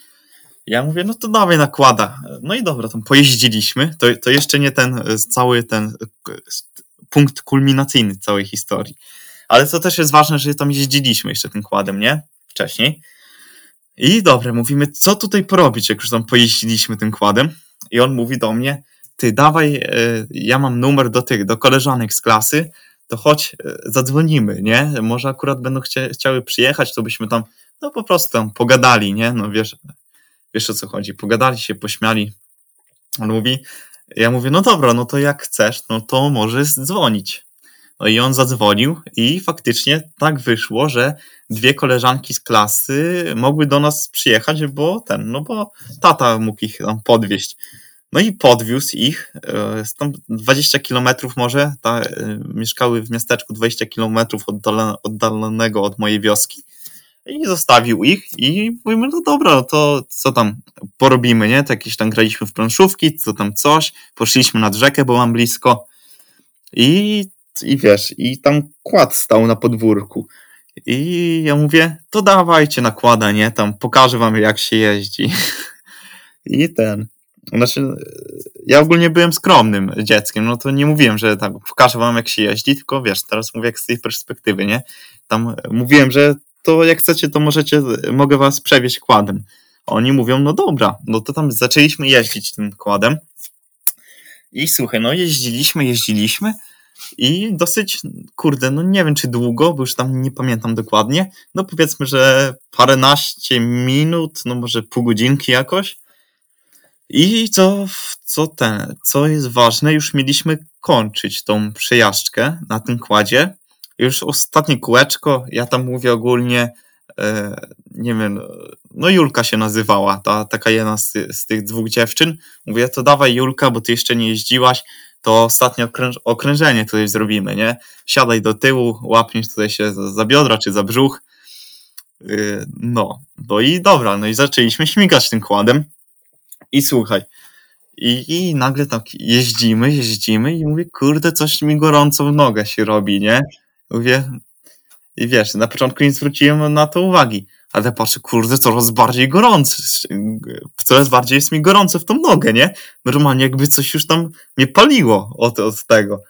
Ja mówię, no to dawaj nakłada. No i dobra, tam pojeździliśmy. To, to jeszcze nie ten e, cały ten e, punkt kulminacyjny całej historii. Ale to też jest ważne, że tam jeździliśmy jeszcze tym kładem, nie? Wcześniej. I dobra, mówimy, co tutaj porobić, jak już tam pojeździliśmy tym kładem. I on mówi do mnie, ty dawaj, e, ja mam numer do tych, do koleżanek z klasy, to chodź, e, zadzwonimy, nie? Może akurat będą chcia, chciały przyjechać, to byśmy tam, no po prostu tam pogadali, nie? No wiesz, wiesz o co chodzi. Pogadali się, pośmiali. On mówi, ja mówię, no dobra, no to jak chcesz, no to możesz dzwonić. No i on zadzwonił i faktycznie tak wyszło, że dwie koleżanki z klasy mogły do nas przyjechać, bo ten, no bo tata mógł ich tam podwieźć. No i podwiózł ich, e, tam 20 kilometrów może, ta, e, mieszkały w miasteczku 20 kilometrów oddalone- oddalonego od mojej wioski. I zostawił ich i mówimy, no dobra, no to co tam porobimy, nie? To jakieś tam graliśmy w planszówki, co tam coś, poszliśmy nad rzekę, bo mam blisko. I, i wiesz, i tam kład stał na podwórku. I ja mówię, to dawajcie nakłada, nie? Tam pokażę wam jak się jeździ. I ten, znaczy ja ogólnie byłem skromnym dzieckiem, no to nie mówiłem, że tak pokażę wam jak się jeździ, tylko wiesz, teraz mówię jak z tej perspektywy, nie? Tam mówiłem, że to jak chcecie, to możecie, mogę was przewieźć kładem. Oni mówią, no dobra, no to tam zaczęliśmy jeździć tym kładem. I słuchaj, no jeździliśmy, jeździliśmy i dosyć, kurde, no nie wiem czy długo, bo już tam nie pamiętam dokładnie. No powiedzmy, że paręnaście minut, no może pół godzinki jakoś. I co, co ten, co jest ważne, już mieliśmy kończyć tą przejażdżkę na tym kładzie. Już ostatnie kółeczko, ja tam mówię ogólnie, e, nie wiem, no Julka się nazywała, ta taka jedna z, z tych dwóch dziewczyn. Mówię, to dawaj Julka, bo ty jeszcze nie jeździłaś, to ostatnie okręż, okrężenie tutaj zrobimy, nie? Siadaj do tyłu, łapniesz tutaj się za, za biodra czy za brzuch. Yy, no, no i dobra, no i zaczęliśmy śmigać tym kładem. I słuchaj, i, i nagle tak jeździmy, jeździmy i mówię, kurde, coś mi gorąco w nogę się robi, nie? Mówię, i wiesz, na początku nie zwróciłem na to uwagi, ale patrzę, kurde, coraz bardziej gorąco, coraz bardziej jest mi gorąco w tą nogę, nie? Normalnie jakby coś już tam mnie paliło od, od tego.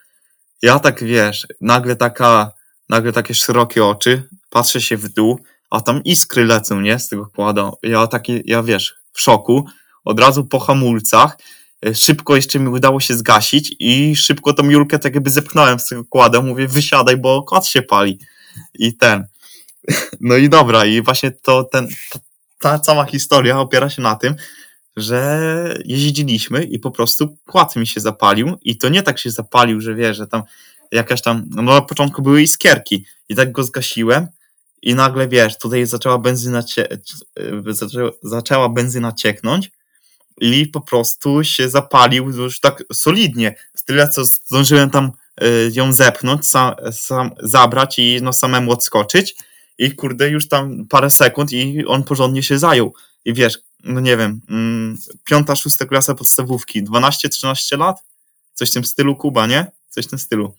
Ja tak, wiesz, nagle taka, nagle takie szerokie oczy, patrzę się w dół, a tam iskry lecą, nie? Z tego kłada. Ja taki, ja wiesz, w szoku, od razu po hamulcach, e, szybko jeszcze mi udało się zgasić i szybko tą Julkę tak jakby zepchnąłem z tego kłada, mówię wysiadaj, bo kład się pali. I ten. No i dobra, i właśnie to ten, ta, cała historia opiera się na tym, że jeździliśmy i po prostu kład mi się zapalił i to nie tak się zapalił, że wiesz, że tam jakaś tam, no na początku były iskierki i tak go zgasiłem i nagle, wiesz, tutaj zaczęła benzyna, cie, zaczęła, zaczęła benzyna cieknąć i po prostu się zapalił już tak solidnie. Tyle, co zdążyłem tam y, ją zepchnąć, sam, sam zabrać i no samemu odskoczyć i kurde, już tam parę sekund i on porządnie się zajął. I wiesz, no nie wiem, mm, piąta, szósta klasa podstawówki, 12-13 lat? Coś w tym stylu Kuba, nie? Coś w tym stylu.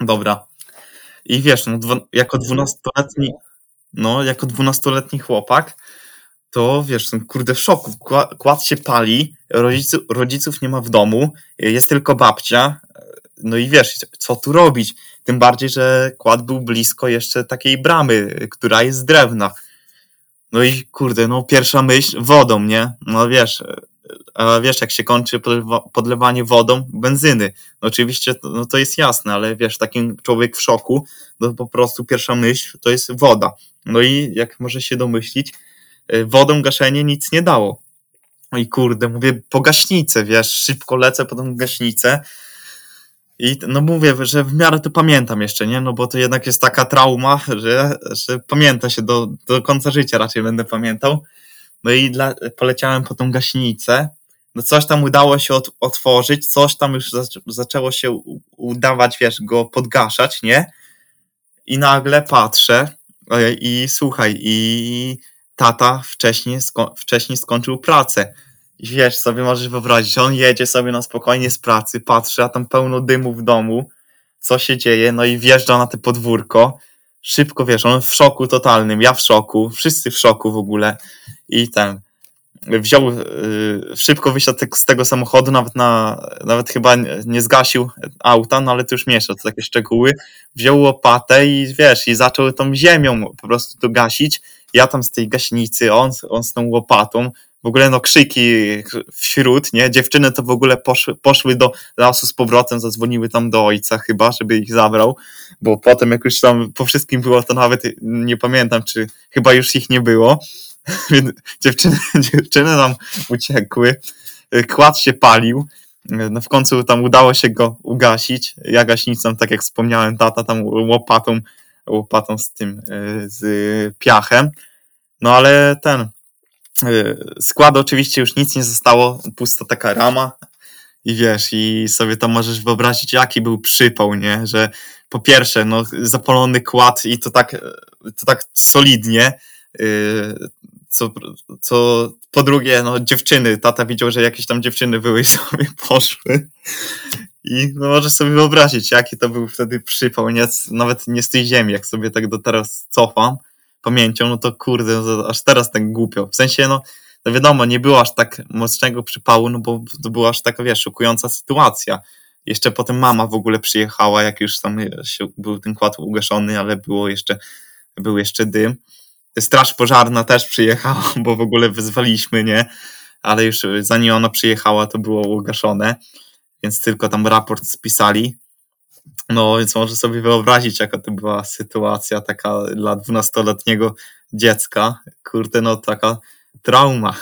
Dobra. I wiesz, no, dwa, jako dwunastoletni, no, jako dwunastoletni chłopak, to wiesz, no, kurde, w szoku. Kła- Kład się pali, rodziców, rodziców nie ma w domu, jest tylko babcia. No i wiesz, co tu robić? Tym bardziej, że kład był blisko jeszcze takiej bramy, która jest z drewna. No i kurde, no pierwsza myśl, wodą, nie? No wiesz, a wiesz, jak się kończy podlewa- podlewanie wodą benzyny. No oczywiście no to jest jasne, ale wiesz, taki człowiek w szoku, no po prostu pierwsza myśl to jest woda. No i jak może się domyślić, y, wodą gaszenie nic nie dało. No i kurde, mówię, po gaśnicę, wiesz, szybko lecę po tą gaśnicę. I no mówię, że w miarę to pamiętam jeszcze, nie? No bo to jednak jest taka trauma, że, że pamięta się do, do końca życia raczej będę pamiętał. No i dla, poleciałem po tą gaśnicę. No coś tam udało się ot, otworzyć, coś tam już zac, zaczęło się udawać, wiesz, go podgaszać, nie? I nagle patrzę i słuchaj, i tata wcześniej, sko, wcześniej skończył pracę. I wiesz, sobie możesz wyobrazić, on jedzie sobie na spokojnie z pracy, patrzy, a tam pełno dymu w domu, co się dzieje, no i wjeżdża na te podwórko, szybko, wiesz, on w szoku totalnym, ja w szoku, wszyscy w szoku w ogóle. I ten, wziął, yy, szybko wysiadł z tego samochodu, nawet na, nawet chyba nie- nie zgasił auta, no ale to już miesza, to takie szczegóły, wziął łopatę i wiesz, i zaczął tą ziemią po prostu to gasić, ja tam z tej gaśnicy, on, on z tą łopatą, w ogóle no krzyki wśród, nie? Dziewczyny to w ogóle poszły, poszły do lasu z powrotem, zadzwoniły tam do ojca chyba, żeby ich zabrał, bo potem jak już tam po wszystkim było, to nawet nie pamiętam, czy chyba już ich nie było. Dziewczyny, dziewczyny nam uciekły, kład się palił, no w końcu tam udało się go ugasić. Ja gaśnicą, tak jak wspomniałem, tata tam łopatą, łopatą z tym, y, z piachem. No ale ten, y, skład oczywiście już nic nie zostało, pusta taka rama. I wiesz, i sobie tam możesz wyobrazić, jaki był przypał, nie, że po pierwsze, no zapalony kład i to tak, to tak solidnie, y, co, co po drugie, no dziewczyny, tata widział, że jakieś tam dziewczyny były i sobie poszły i no możesz sobie wyobrazić, jaki to był wtedy przypał, nawet nie z tej ziemi, jak sobie tak do teraz cofam pamięcią, no to kurde, no aż teraz tak głupio, w sensie, no no wiadomo, nie było aż tak mocnego przypału, no bo to była aż taka, wiesz, szokująca sytuacja. Jeszcze potem mama w ogóle przyjechała, jak już tam się, był ten kład ugaszony, ale było jeszcze, był jeszcze dym. Straż pożarna też przyjechała, bo w ogóle wyzwaliśmy, nie? Ale już zanim ona przyjechała, to było ugaszone, więc tylko tam raport spisali. No, więc może sobie wyobrazić, jaka to była sytuacja taka dla dwunastoletniego dziecka. Kurde, no taka trauma.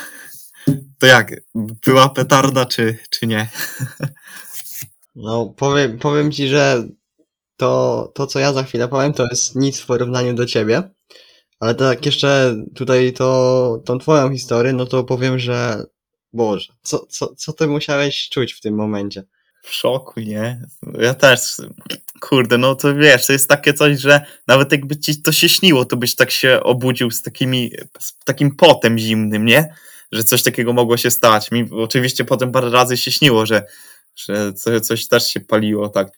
To jak? Była petarda, czy, czy nie? No, powiem, powiem ci, że to, to, co ja za chwilę powiem, to jest nic w porównaniu do ciebie. Ale tak jeszcze tutaj to, tą twoją historię, no to powiem, że Boże, co, co, co ty musiałeś czuć w tym momencie? W szoku, nie? Ja też. Kurde, no to wiesz, to jest takie coś, że nawet jakby ci to się śniło, to byś tak się obudził z takimi, z takim potem zimnym, nie? Że coś takiego mogło się stać. Mi oczywiście potem parę razy się śniło, że, że co- coś też się paliło, tak.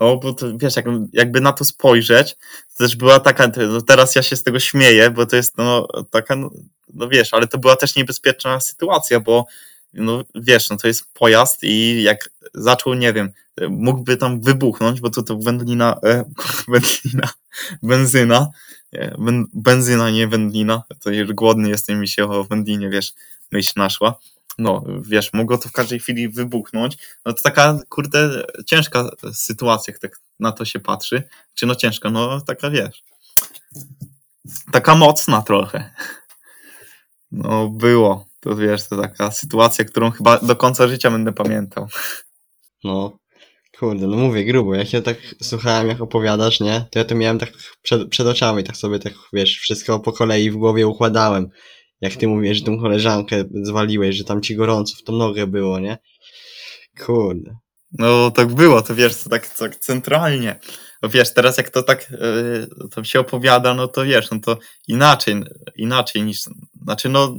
No, bo to, wiesz, jak, jakby na to spojrzeć, to też była taka, no teraz ja się z tego śmieję, bo to jest, no, taka, no, no wiesz, ale to była też niebezpieczna sytuacja, bo, no wiesz, no to jest pojazd i jak zaczął, nie wiem, mógłby tam wybuchnąć, bo to to wędlina, e, wędlina, benzyna, e, ben, benzyna, nie wędlina, to już głodny jestem mi się o wędlinie, wiesz, myśl naszła. No, wiesz, mogło to w każdej chwili wybuchnąć. No to taka, kurde, ciężka sytuacja, jak tak na to się patrzy. Czy no ciężka? No taka, wiesz, taka mocna trochę. No, było. To wiesz, to taka sytuacja, którą chyba do końca życia będę pamiętał. No, Kurde, no mówię grubo, jak ja tak słuchałem, jak opowiadasz, nie? To ja to miałem tak przed, przed oczami, tak sobie tak, wiesz, wszystko po kolei w głowie układałem. Jak ty mówisz, że tą koleżankę zwaliłeś, że tam ci gorąco w tą nogę było, nie? Kurde. No tak było, to wiesz, to tak, tak centralnie. No wiesz, teraz jak to tak yy, się opowiada, no to wiesz, no to inaczej, inaczej niż, znaczy no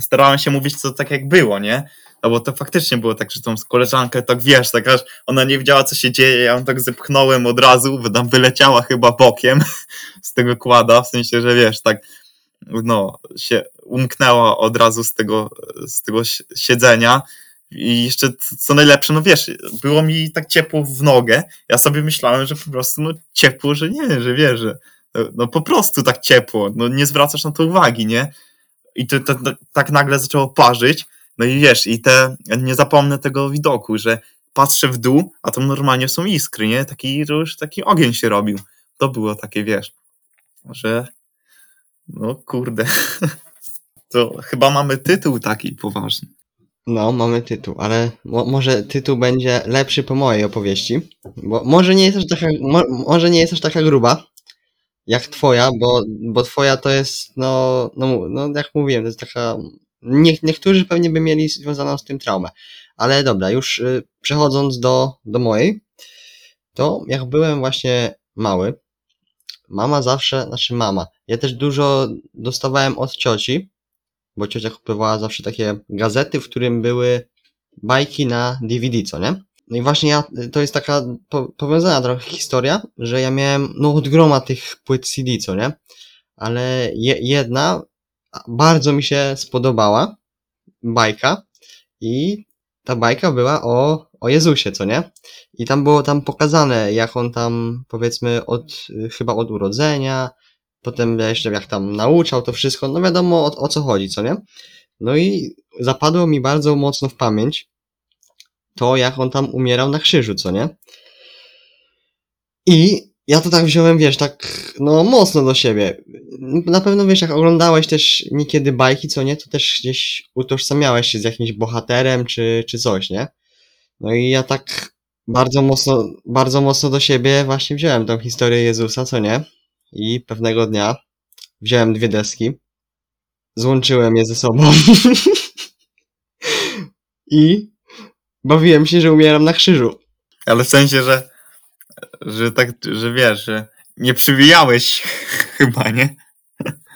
starałem się mówić to tak jak było, nie? No bo to faktycznie było tak, że tą koleżankę tak wiesz, tak aż ona nie wiedziała co się dzieje, ja ją tak zepchnąłem od razu, bo tam wyleciała chyba bokiem z tego kłada, w sensie, że wiesz, tak no, się umknęła od razu z tego, z tego siedzenia i jeszcze co najlepsze, no wiesz, było mi tak ciepło w nogę. Ja sobie myślałem, że po prostu no ciepło, że nie, że wiesz, że no po prostu tak ciepło, no nie zwracasz na to uwagi, nie? I to, to, to tak nagle zaczęło parzyć. No i wiesz, i te, nie zapomnę tego widoku, że patrzę w dół, a tam normalnie są iskry, nie? Taki, już taki ogień się robił. To było takie, wiesz, że no kurde, to chyba mamy tytuł taki poważny. No, mamy tytuł, ale mo może tytuł będzie lepszy po mojej opowieści, bo może nie jest aż taka, mo może nie jest aż taka gruba, jak twoja, bo, bo twoja to jest, no, no, no jak mówiłem, to jest taka, nie, niektórzy pewnie by mieli związaną z tym traumę, ale dobra, już y, przechodząc do, do mojej, to jak byłem właśnie mały, mama zawsze, znaczy mama, ja też dużo dostawałem od cioci, bo ciocia kupowała zawsze takie gazety, w którym były bajki na DVD, co nie? No i właśnie ja, to jest taka po, powiązana trochę historia, że ja miałem, no od groma tych płyt CD, co nie? Ale je, jedna bardzo mi się spodobała, bajka, i ta bajka była o, o Jezusie, co nie? I tam było tam pokazane, jak on tam, powiedzmy, od, chyba od urodzenia, potem jeszcze jak tam nauczał to wszystko, no wiadomo o, o co chodzi, co nie? No i zapadło mi bardzo mocno w pamięć to, jak on tam umierał na krzyżu, co nie? I ja to tak wziąłem, wiesz, tak, no mocno do siebie. Na pewno, wiesz, jak oglądałeś też niekiedy bajki, co nie, to też gdzieś utożsamiałeś się z jakimś bohaterem, czy, czy coś, nie? No i ja tak bardzo mocno, bardzo mocno do siebie właśnie wziąłem tą historię Jezusa, co nie? I pewnego dnia wziąłem dwie deski, złączyłem je ze sobą i bawiłem się, że umieram na krzyżu. Ale w sensie, że, że tak, że wiesz, że nie przybijałeś chyba, nie?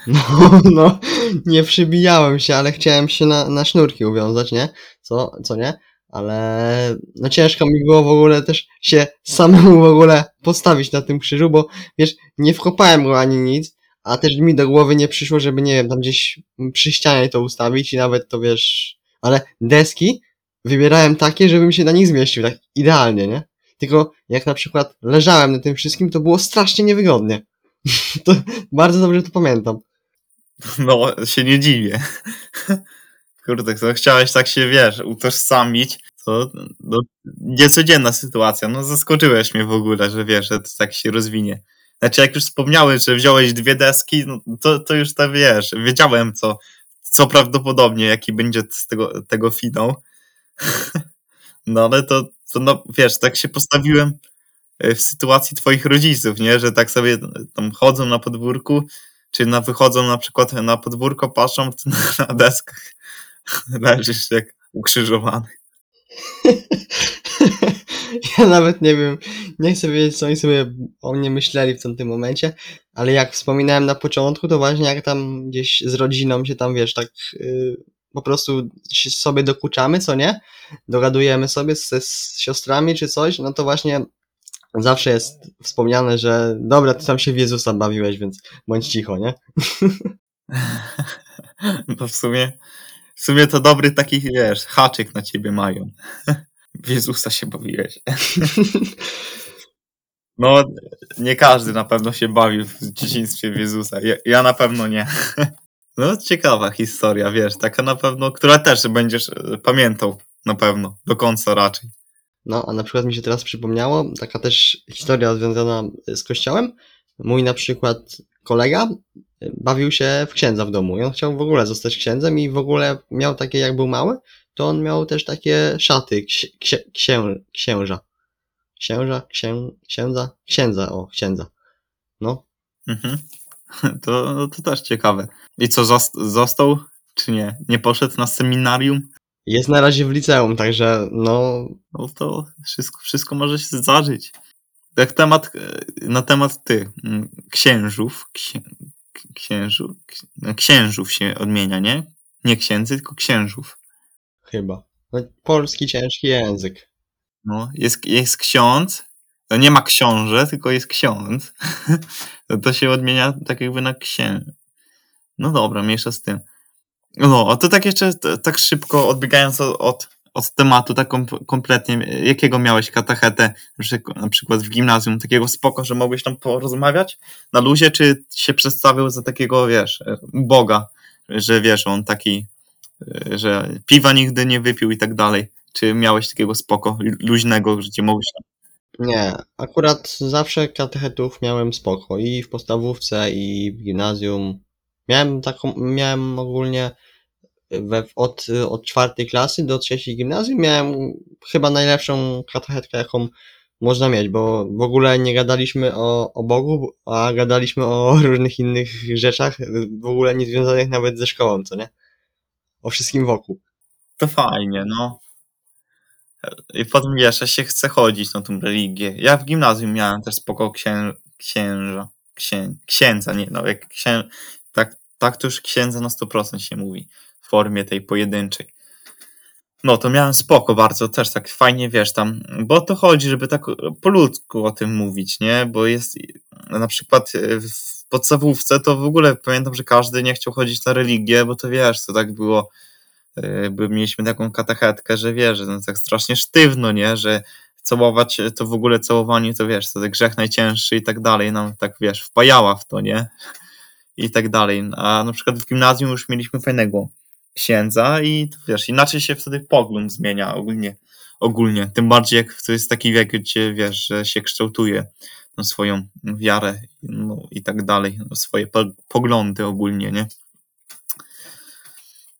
No, no, nie przybijałem się, ale chciałem się na, na sznurki uwiązać, nie? Co, co nie? Ale no ciężko mi było w ogóle też się samemu w ogóle postawić na tym krzyżu, bo wiesz, nie wkopałem go ani nic, a też mi do głowy nie przyszło, żeby nie wiem, tam gdzieś przy ścianie to ustawić i nawet to wiesz, ale deski wybierałem takie, żebym się na nich zmieścił, tak idealnie, nie? Tylko jak na przykład leżałem na tym wszystkim, to było strasznie niewygodnie. to bardzo dobrze to pamiętam. No, się nie dziwię. Kurde, to chciałeś tak się, wiesz, utożsamić. To no, niecodzienna sytuacja. No, zaskoczyłeś mnie w ogóle, że wiesz, że to tak się rozwinie. Znaczy, jak już wspomniałeś, że wziąłeś dwie deski, no, to, to już to wiesz, wiedziałem, co, co prawdopodobnie, jaki będzie z tego, tego finał. No, ale to, to no, wiesz, tak się postawiłem w sytuacji twoich rodziców, nie? Że tak sobie tam chodzą na podwórku, czy na, wychodzą na przykład na podwórko, patrzą na deskach leżysz jak ukrzyżowany. ja nawet nie wiem, nie chcę wiedzieć, co oni sobie o mnie myśleli w tamtym momencie, ale jak wspominałem na początku, to właśnie jak tam gdzieś z rodziną się tam, wiesz, tak yy, po prostu sobie dokuczamy, co nie? Dogadujemy sobie z, z siostrami czy coś, no to właśnie zawsze jest wspomniane, że dobra, ty tam się w Jezusa bawiłeś, więc bądź cicho, nie? No w sumie w sumie to dobry taki, wiesz, haczyk na ciebie mają. W Jezusa się bawiłeś. No, nie każdy na pewno się bawił w dzieciństwie w Jezusa. Ja, ja na pewno nie. No, ciekawa historia, wiesz, taka na pewno, która też będziesz e, pamiętał na pewno, do końca raczej. No, a na przykład mi się teraz przypomniało, taka też historia związana z kościołem. Mój na przykład kolega bawił się w księdza w domu i on chciał w ogóle zostać księdzem i w ogóle miał takie, jak był mały, to on miał też takie szaty ksi księ księża. księża, księ, księdza, księdza, o, księdza. No, Mhm. To, to też ciekawe. I co, zos- został, czy nie? Nie poszedł na seminarium? jest na razie w liceum, także no, No to wszystko, wszystko może się zdarzyć. Jak temat, e, na temat ty, mm, księżów, księ, księżu, ksi- no, księżów się odmienia, nie? Nie księdzy, tylko księżów. chyba. No, polski ciężki język. No, jest, jest ksiądz, no nie ma książę, tylko jest ksiądz. To się odmienia tak jakby na księ. No dobra, mniejsza z tym. No, a to tak jeszcze tak szybko odbiegając od, od, od tematu, tak kom, kompletnie, jakiego miałeś katechetę, na przykład w gimnazjum, takiego spoko, że mogłeś tam porozmawiać na luzie, czy się przedstawił za takiego, wiesz, Boga, że wiesz, on taki, e, że piwa nigdy nie wypił i tak dalej. Czy miałeś takiego spoko, luźnego, gdzie mogłeś Nie, akurat zawsze katechetów miałem spoko i w podstawówce i w gimnazjum. Miałem taką, miałem ogólnie we, od, od czwartej klasy do trzeciej gimnazjum miałem chyba najlepszą katechetkę, jaką można mieć, bo w ogóle nie gadaliśmy o, o Bogu, a gadaliśmy o różnych innych rzeczach, w ogóle nie związanych nawet ze szkołą, co nie? O wszystkim wokół. To fajnie, no. I potem się chce chodzić na tą religię. Ja w gimnazjum miałem też spoko księ, księża, księ, księdza, nie no, jak księ, tak, tak to już księdza na 100% się mówi formie tej pojedynczej. No to miałem spoko bardzo, też tak fajnie, wiesz, tam, bo o to chodzi, żeby tak po ludzku o tym mówić, nie, bo jest na przykład e, w podstawówce to w ogóle pamiętam, że każdy nie chciał chodzić na religię, bo to wiesz, to tak było, e, by mieliśmy taką katechetkę, że wiesz, że no tak strasznie sztywno, nie, że całować to w ogóle całowanie to wiesz, to grzech najcięższy i tak dalej, nam tak wiesz, wpajała w to, nie, i tak dalej, a na przykład w gimnazjum już mieliśmy fajnego księdza i wiesz, inaczej się wtedy pogląd zmienia ogólnie, ogólnie, tym bardziej jak to jest taki wiek, gdzie wiesz, że się kształtuje swoją wiarę no, i tak dalej, no, swoje po, poglądy ogólnie, nie?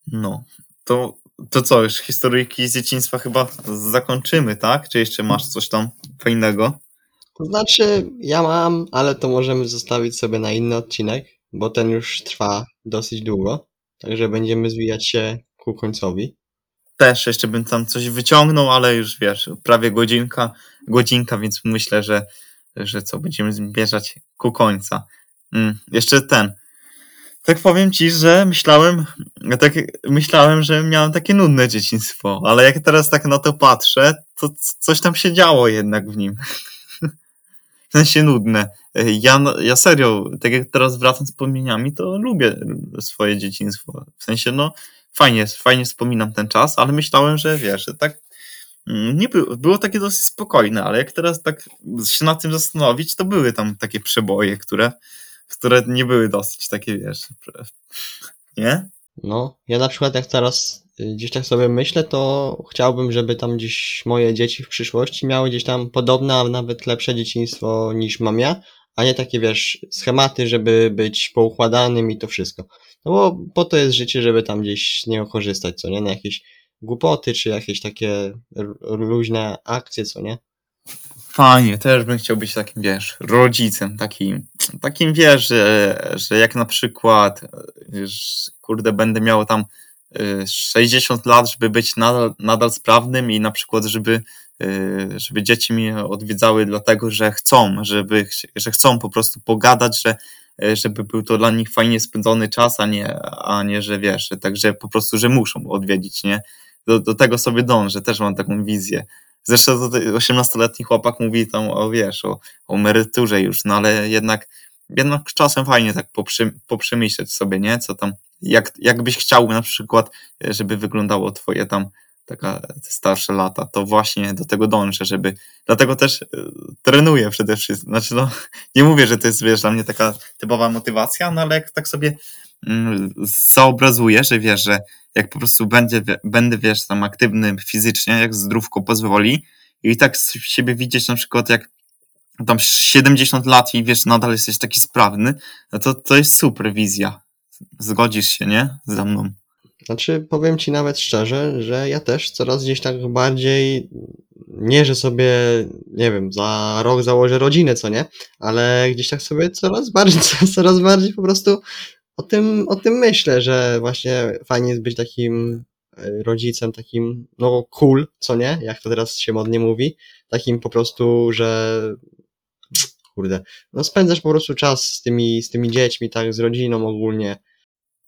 No, to, to co, już historyjki z dzieciństwa chyba zakończymy, tak? Czy jeszcze masz coś tam fajnego? To znaczy, ja mam, ale to możemy zostawić sobie na inny odcinek, bo ten już trwa dosyć długo, także będziemy zwijać się ku końcowi. Też jeszcze bym tam coś wyciągnął, ale już wiesz, prawie godzinka, godzinka, więc myślę, że, że co, będziemy zmierzać ku końca. Mm, jeszcze ten. Tak powiem ci, że myślałem, tak myślałem, że miałem takie nudne dzieciństwo, ale jak teraz tak na to patrzę, to coś tam się działo jednak w nim. W sensie nudne. Ja, ja serio, tak jak teraz wracam z wspomnieniami, to lubię swoje dzieciństwo. W sensie, no, fajnie, fajnie wspominam ten czas, ale myślałem, że wiesz, że tak mm, nie było, było takie dosyć spokojne, ale jak teraz tak się nad tym zastanowić, to były tam takie przeboje, które, które nie były dosyć takie, wiesz, nie? No, ja na przykład jak teraz gdzieś tak sobie myślę, to chciałbym, żeby tam gdzieś moje dzieci w przyszłości miały gdzieś tam podobne, a nawet lepsze dzieciństwo niż mam ja, a nie takie, wiesz, schematy, żeby być poukładanym i to wszystko. No bo po to jest życie, żeby tam gdzieś z niego korzystać, co nie? Na jakieś głupoty, czy jakieś takie luźne akcje, co nie? Fajnie, też bym chciał być takim, wiesz, rodzicem, takim, takim wiesz, że, że jak na przykład, że, kurde, będę miał tam y, 60 lat, żeby być nadal, nadal sprawnym i na przykład, żeby, y, żeby dzieci mnie odwiedzały dlatego, że chcą, żeby, że chcą po prostu pogadać, że, y, żeby był to dla nich fajnie spędzony czas, a nie, a nie, że wiesz, że także po prostu, że muszą odwiedzić, nie? Do, do tego sobie dążę, też mam taką wizję. Zresztą to ty- 18-letni chłopak mówi tam o, wiesz, o, o emeryturze już, no ale jednak, jednak czasem fajnie tak poprzy, poprzemyśleć sobie, nie? Co tam, jak, jak byś chciał na przykład, e, żeby wyglądało twoje tam taka te starsze lata, to właśnie do tego dążę, żeby, dlatego też e, trenuję przede wszystkim, znaczy no, nie mówię, że to jest, wiesz, dla mnie taka typowa motywacja, no ale jak tak sobie mm, zaobrazuję, że wiesz, że jak po prostu będzie, będę, wiesz, tam aktywny fizycznie, jak zdrówko pozwoli i tak siebie widzieć na przykład jak tam 70 lat i wiesz, nadal jesteś taki sprawny, no to to jest super wizja. Zgodzisz się, nie? Ze mną. Znaczy, powiem ci nawet szczerze, że ja też coraz gdzieś tak bardziej, nie, że sobie, nie wiem, za rok założę rodzinę, co nie, ale gdzieś tak sobie coraz bardziej, coraz bardziej po prostu o tym, o tym myślę, że właśnie fajnie jest być takim e, rodzicem, takim, no cool, co nie, jak to teraz się modnie mówi, takim po prostu, że kurde, no spędzasz po prostu czas z tymi, z tymi dziećmi, tak, z rodziną ogólnie,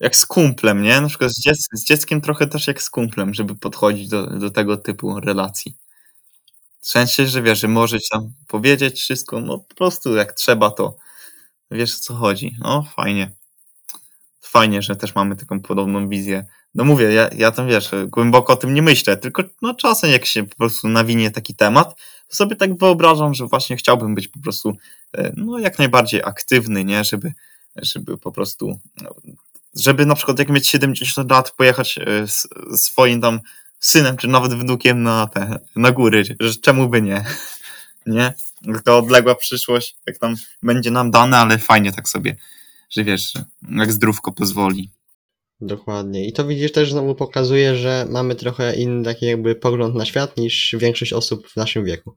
Jak z kumplem, nie? Na przykład z, z dzieckiem trochę też jak z kumplem, żeby podchodzić do, do tego typu relacji. W sensie, że wiesz, że możesz tam powiedzieć wszystko, no po prostu jak trzeba, to wiesz o co chodzi. No fajnie. Fajnie, że też mamy taką podobną wizję. No mówię, ja, ja tam wiesz, głęboko o tym nie myślę, tylko no czasem jak się po prostu nawinie taki temat, sobie tak wyobrażam, że właśnie chciałbym być po prostu e, no jak najbardziej aktywny, nie? Żeby, żeby po prostu no, żeby na przykład jak mieć 70 lat pojechać e, z swoim tam synem, czy nawet wnukiem na te, na góry, czemu by nie, nie? Taka odległa przyszłość, jak tam będzie nam dane, ale fajnie tak sobie, że wiesz, jak zdrówko pozwoli. Dokładnie. I to widzisz też znowu pokazuje, że mamy trochę inny taki jakby pogląd na świat niż większość osób w naszym wieku.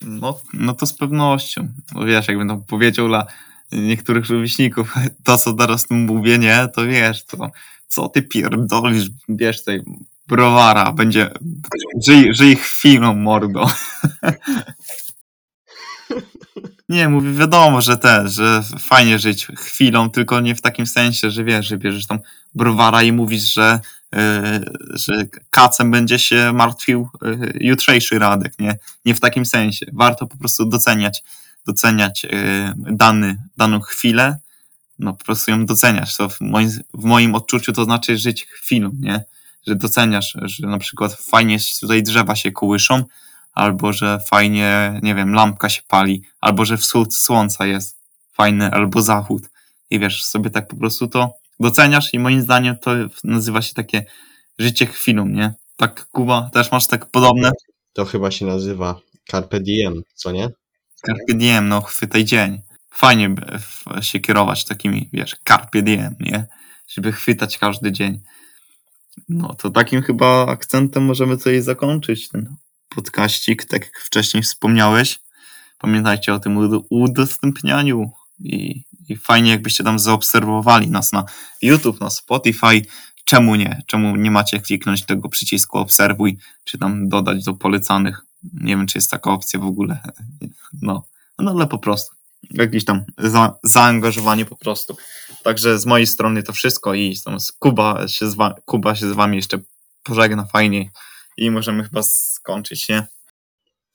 No, no to z pewnością. No wiesz, jakbym tam powiedział dla niektórych rówieśników, to co teraz tu mówię, nie, to wiesz, to co ty pierdolisz, bierz tej browara, będzie, żyj, żyj chwilą, mordo. Nie, mówię, wiadomo, że te, że fajnie żyć chwilą, tylko nie w takim sensie, że wiesz, że bierzesz tam browara i mówisz, że, yy, że kacem będzie się martwił yy, jutrzejszy Radek, nie? Nie w takim sensie. Warto po prostu doceniać, doceniać yy, dany, daną chwilę, no po prostu ją doceniasz. To w moim, w moim odczuciu to znaczy żyć chwilą, nie? Że doceniasz, że na przykład fajnie tutaj drzewa się kołyszą, albo że fajnie, nie wiem, lampka się pali, albo że wschód słońca jest fajny, albo zachód. I wiesz, sobie tak po prostu to doceniasz i moim zdaniem to nazywa się takie życie chwilą, nie? Tak, Kuba, też masz tak podobne? To chyba się nazywa Carpe Diem, co nie? Carpe diem, no chwytaj dzień. Fajnie się kierować takimi, wiesz, carpe diem, nie? Żeby chwytać każdy dzień. No to takim chyba akcentem możemy tutaj zakończyć ten podkaścik, tak jak wcześniej wspomniałeś. Pamiętajcie o tym ud- udostępnianiu i, i fajnie jakbyście tam zaobserwowali nas na YouTube, na Spotify. Czemu nie? Czemu nie macie kliknąć tego przycisku obserwuj, czy tam dodać do polecanych? Nie wiem, czy jest taka opcja w ogóle. No, no ale po prostu. Jakieś tam za, zaangażowanie po prostu. Także z mojej strony to wszystko i tam Kuba się z, Kuba się z wami jeszcze pożegna fajnie i możemy chyba skończyć, nie?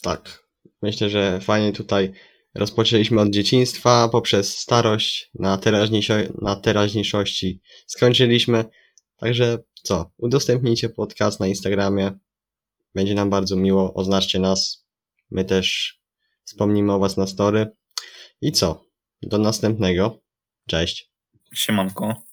Tak. Myślę, że fajnie tutaj rozpoczęliśmy od dzieciństwa, poprzez starość, na, teraźniejszo- na teraźniejszości skończyliśmy. Także co? Udostępnijcie podcast na Instagramie. Będzie nam bardzo miło. Oznaczcie nas. My też wspomnimy o Was na story. I co? Do następnego. Cześć. Siemanko.